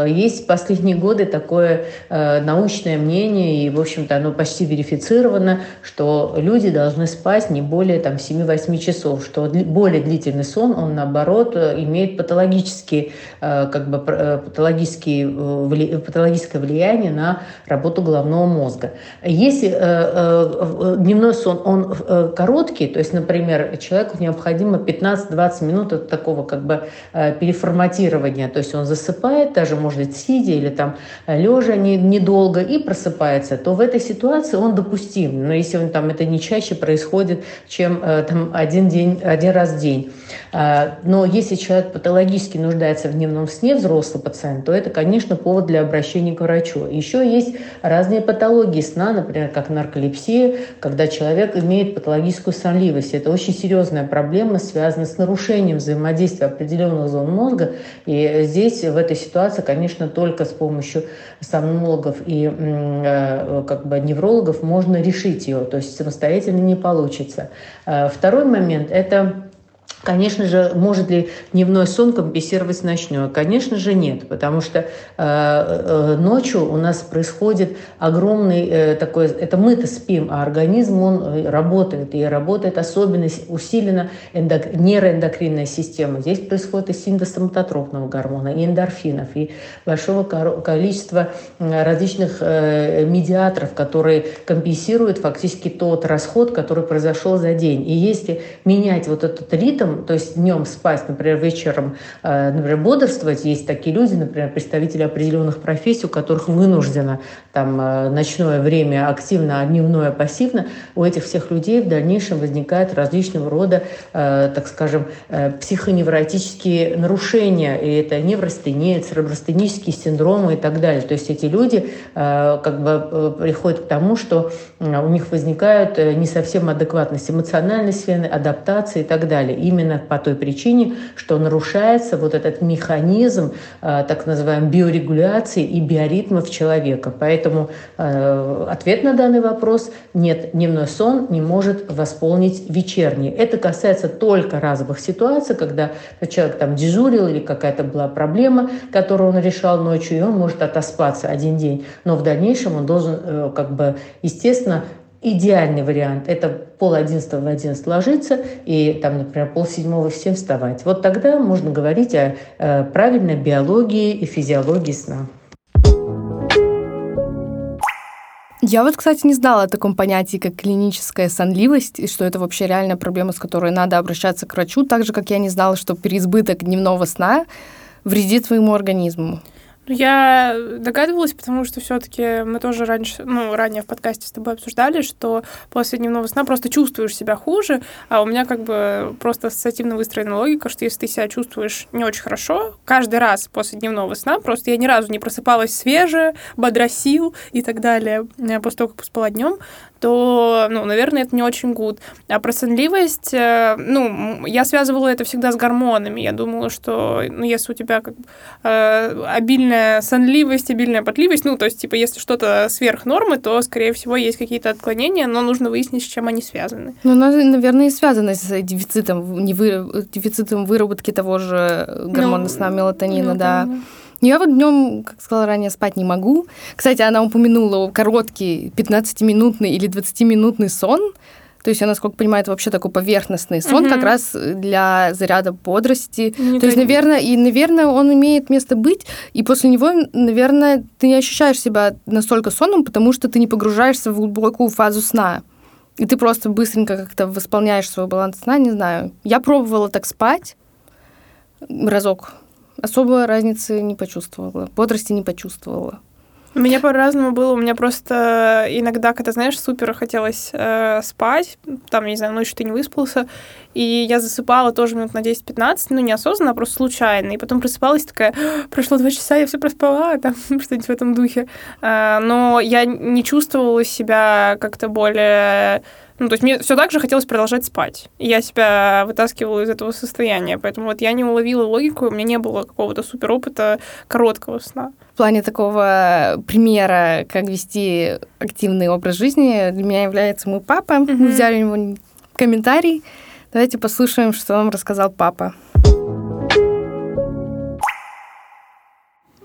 C: есть в последние годы такое э, научное мнение, и, в общем-то, оно почти верифицировано, что люди должны спать не более там, 7-8 часов, что более длительный сон, он, наоборот, имеет патологические, э, как бы, патологические, патологическое влияние на работу головного мозга. Если дневной сон, он короткий, то есть, например, человеку необходимо 15-20 минут от такого как бы переформатирования форматирования, то есть он засыпает, даже может сидя или там э, лежа не, недолго и просыпается, то в этой ситуации он допустим. Но если он там это не чаще происходит, чем э, там один день, один раз в день. А, но если человек патологически нуждается в дневном сне, взрослый пациент, то это, конечно, повод для обращения к врачу. Еще есть разные патологии сна, например, как нарколепсия, когда человек имеет патологическую сонливость. Это очень серьезная проблема, связанная с нарушением взаимодействия определенных зон мозга и здесь, в этой ситуации, конечно, только с помощью сомнологов и э, как бы неврологов можно решить ее, то есть самостоятельно не получится. Э, второй момент – это Конечно же, может ли дневной сон компенсировать ночной? Конечно же нет, потому что э, э, ночью у нас происходит огромный э, такой, это мы-то спим, а организм он э, работает, и работает особенно усиленно эндок, нейроэндокринная система. Здесь происходит и синтез соматотропного гормона, и эндорфинов, и большого количества различных э, медиаторов, которые компенсируют фактически тот расход, который произошел за день. И если менять вот этот ритм, то есть днем спать, например, вечером, э, например, бодрствовать. Есть такие люди, например, представители определенных профессий, у которых вынуждено там э, ночное время активно, а дневное пассивно. У этих всех людей в дальнейшем возникают различного рода, э, так скажем, психоневротические нарушения. И это неврастения, церебростенические синдромы и так далее. То есть эти люди как бы приходят к тому, что у них возникают не совсем адекватность эмоциональной сферы, адаптации и так далее. Именно именно по той причине, что нарушается вот этот механизм э, так называемой биорегуляции и биоритмов человека. Поэтому э, ответ на данный вопрос – нет, дневной сон не может восполнить вечерний. Это касается только разовых ситуаций, когда человек там дежурил или какая-то была проблема, которую он решал ночью, и он может отоспаться один день. Но в дальнейшем он должен э, как бы естественно Идеальный вариант – это пол одиннадцатого в одиннадцать ложиться и, там, например, пол седьмого в семь вставать. Вот тогда можно говорить о э, правильной биологии и физиологии сна.
B: Я вот, кстати, не знала о таком понятии, как клиническая сонливость, и что это вообще реальная проблема, с которой надо обращаться к врачу, так же, как я не знала, что переизбыток дневного сна вредит твоему организму.
A: Ну, я догадывалась, потому что все-таки мы тоже раньше, ну, ранее в подкасте с тобой обсуждали, что после дневного сна просто чувствуешь себя хуже, а у меня как бы просто ассоциативно выстроена логика, что если ты себя чувствуешь не очень хорошо, каждый раз после дневного сна, просто я ни разу не просыпалась свежая, бодросил и так далее, э, после того, как поспала днем, то, ну, наверное, это не очень гуд. А про сонливость, э, ну, я связывала это всегда с гормонами. Я думала, что, ну, если у тебя как бы, э, обильная сонливость, обильная потливость, ну, то есть, типа, если что-то сверх нормы, то, скорее всего, есть какие-то отклонения, но нужно выяснить, с чем они связаны.
B: Ну, наверное, и связано с дефицитом, не вы, дефицитом выработки того же гормона ну, сна мелатонина, ну, да. да. Я вот днем, как сказала ранее, спать не могу. Кстати, она упомянула короткий 15-минутный или 20-минутный сон. То есть, я, насколько понимаю, это вообще такой поверхностный сон, угу. как раз для заряда бодрости. Не То есть, наверное, и, наверное, он имеет место быть, и после него, наверное, ты не ощущаешь себя настолько сонным, потому что ты не погружаешься в глубокую фазу сна. И ты просто быстренько как-то восполняешь свой баланс сна, не знаю. Я пробовала так спать разок особо разницы не почувствовала, бодрости не почувствовала.
A: У меня по-разному было. У меня просто иногда, когда, знаешь, супер хотелось э, спать, там, не знаю, ночью ты не выспался, и я засыпала тоже минут на 10-15, ну, неосознанно, а просто случайно. И потом просыпалась такая, прошло два часа, я все проспала, там, что-нибудь в этом духе. Э, но я не чувствовала себя как-то более ну, то есть мне все так же хотелось продолжать спать. И я себя вытаскивала из этого состояния. Поэтому вот я не уловила логику, у меня не было какого-то супер опыта короткого сна.
B: В плане такого примера, как вести активный образ жизни, для меня является мой папа. Mm-hmm. Мы взяли у него комментарий. Давайте послушаем, что нам рассказал папа.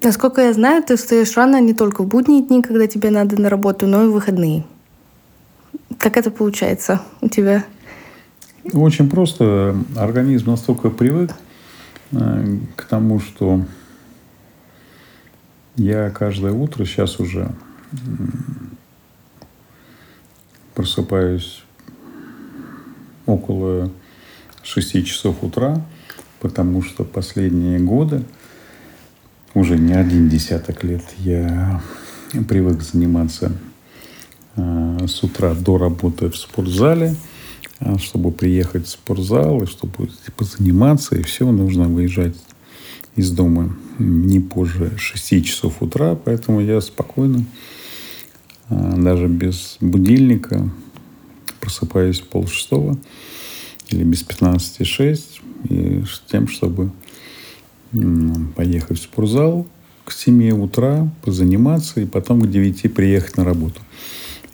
B: Насколько я знаю, ты встаешь рано не только в будние дни, когда тебе надо на работу, но и в выходные. Как это получается у тебя?
D: Очень просто. Организм настолько привык э, к тому, что я каждое утро сейчас уже просыпаюсь около 6 часов утра, потому что последние годы, уже не один десяток лет, я привык заниматься с утра до работы в спортзале, э, чтобы приехать в спортзал и чтобы типа, заниматься, и все, нужно выезжать из дома не позже 6 часов утра, поэтому я спокойно, э, даже без будильника, просыпаюсь в полшестого или без 15,6, и с тем, чтобы поехать в спортзал к 7 утра, позаниматься и потом к 9 приехать на работу.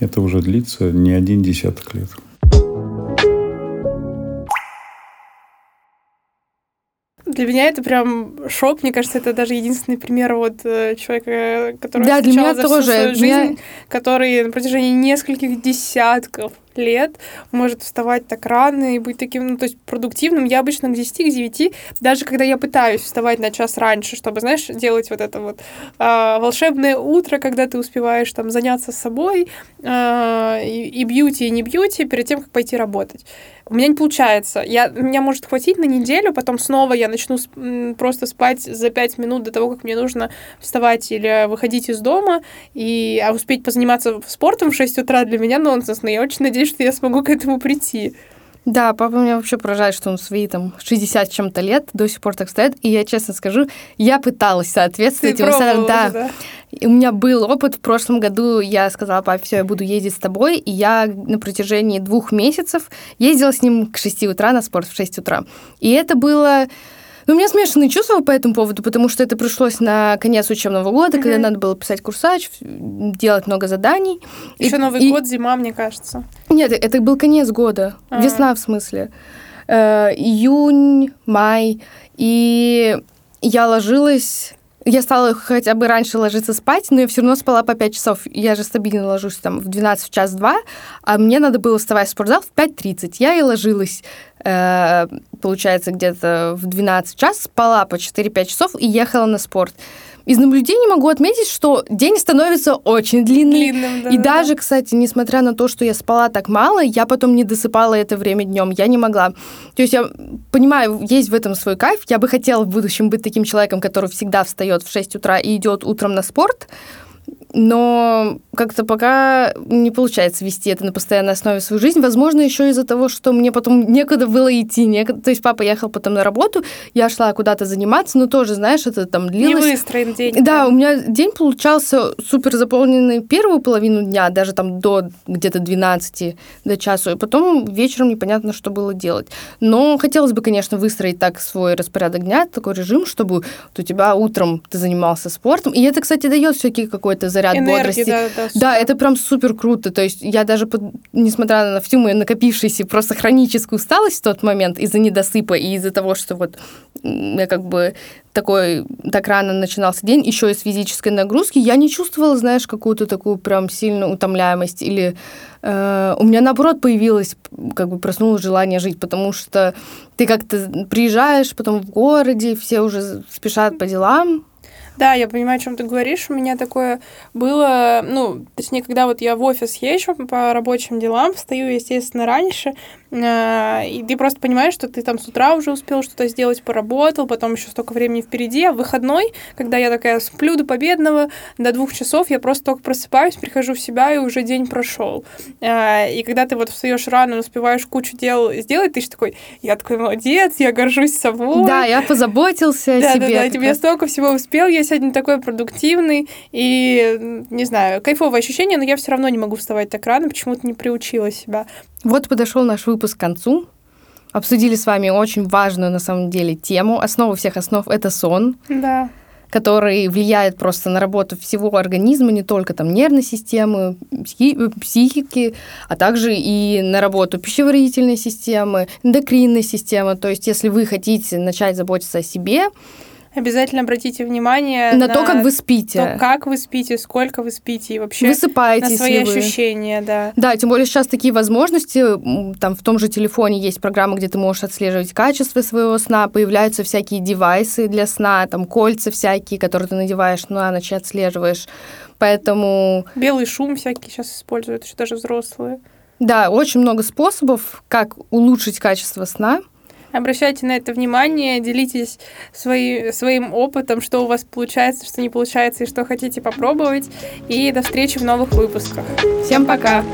D: Это уже длится не один десяток лет.
A: Для меня это прям шок. Мне кажется, это даже единственный пример вот э, человека, который
B: да, для меня
A: за
B: тоже.
A: всю свою жизнь, меня... который на протяжении нескольких десятков лет может вставать так рано и быть таким, ну, то есть продуктивным. Я обычно к 10, к 9, даже когда я пытаюсь вставать на час раньше, чтобы, знаешь, делать вот это вот э, волшебное утро, когда ты успеваешь там заняться собой, э, и, и бьюти, и не бьюти, перед тем, как пойти работать. У меня не получается. Я, меня может хватить на неделю, потом снова я начну просто спать за 5 минут до того, как мне нужно вставать или выходить из дома, и, а успеть позаниматься спортом в 6 утра для меня нонсенс, но я очень надеюсь, что я смогу к этому прийти.
B: Да, папа меня вообще поражает, что он свои там 60 чем-то лет до сих пор так стоит. И я честно скажу, я пыталась соответствовать
A: его
B: советам. Да. да. И у меня был опыт. В прошлом году я сказала, папе, все, я буду ездить с тобой. И я на протяжении двух месяцев ездила с ним к 6 утра на спорт в 6 утра. И это было ну, у меня смешанные чувства по этому поводу, потому что это пришлось на конец учебного года, mm-hmm. когда надо было писать курсач, делать много заданий.
A: Еще и, Новый и... год, зима, мне кажется.
B: Нет, это был конец года, А-а-а. весна в смысле. Э, июнь, май. И я ложилась я стала хотя бы раньше ложиться спать, но я все равно спала по 5 часов. Я же стабильно ложусь там в 12, в час, два, а мне надо было вставать в спортзал в 5.30. Я и ложилась, э, получается, где-то в 12 час, спала по 4-5 часов и ехала на спорт. Из наблюдений могу отметить, что день становится очень длинный.
A: Длинным, да,
B: и да. даже, кстати, несмотря на то, что я спала так мало, я потом не досыпала это время днем. Я не могла. То есть я понимаю, есть в этом свой кайф. Я бы хотела в будущем быть таким человеком, который всегда встает в 6 утра и идет утром на спорт. Но как-то пока не получается вести это на постоянной основе свою жизнь. Возможно, еще из-за того, что мне потом некуда было идти. Некуда... То есть папа ехал потом на работу, я шла куда-то заниматься, но тоже, знаешь, это там длилось...
A: Не выстроен день.
B: Да, у меня день получался супер заполненный первую половину дня, даже там до где-то 12 до часу, и потом вечером непонятно, что было делать. Но хотелось бы, конечно, выстроить так свой распорядок дня, такой режим, чтобы вот у тебя утром ты занимался спортом, и это, кстати, дает все-таки какой-то заряд
A: Энергии,
B: бодрости.
A: да, да,
B: Да, это прям супер круто. То есть я даже, под- несмотря на всю мою накопившуюся просто хроническую усталость в тот момент из-за недосыпа и из-за того, что вот я как бы такой, так рано начинался день, еще и с физической нагрузки, я не чувствовала, знаешь, какую-то такую прям сильную утомляемость или э, у меня наоборот появилось, как бы проснулось желание жить, потому что ты как-то приезжаешь, потом в городе, все уже спешат по делам,
A: Да, я понимаю, о чем ты говоришь. У меня такое было, ну, точнее, когда вот я в офис езжу по рабочим делам, встаю, естественно, раньше, и ты просто понимаешь, что ты там с утра уже успел что-то сделать, поработал, потом еще столько времени впереди, а в выходной, когда я такая сплю до победного, до двух часов, я просто только просыпаюсь, прихожу в себя, и уже день прошел. Э, И когда ты вот встаешь рано, успеваешь кучу дел сделать, ты же такой, я такой молодец, я горжусь собой.
B: Да, я позаботился о
A: Да,
B: себе.
A: да, да, тебе столько всего успел, я сегодня такой продуктивный, и, не знаю, кайфовое ощущение, но я все равно не могу вставать так рано, почему-то не приучила себя.
B: Вот подошел наш выпуск к концу. Обсудили с вами очень важную на самом деле тему. Основа всех основ это сон,
A: Да.
B: который влияет просто на работу всего организма, не только там нервной системы, психи- психики, а также и на работу пищеварительной системы, эндокринной системы. То есть, если вы хотите начать заботиться о себе,
A: Обязательно обратите внимание
B: на, то, как вы спите,
A: то, как вы спите, сколько вы спите, и вообще
B: высыпаетесь
A: на свои
B: вы.
A: ощущения, да.
B: Да, тем более сейчас такие возможности, там в том же телефоне есть программа, где ты можешь отслеживать качество своего сна, появляются всякие девайсы для сна, там кольца всякие, которые ты надеваешь на ночь и отслеживаешь. Поэтому,
A: Белый шум всякий сейчас используют, еще даже взрослые.
B: да, очень много способов, как улучшить качество сна.
A: Обращайте на это внимание, делитесь свои, своим опытом, что у вас получается, что не получается, и что хотите попробовать. И до встречи в новых выпусках.
B: Всем пока!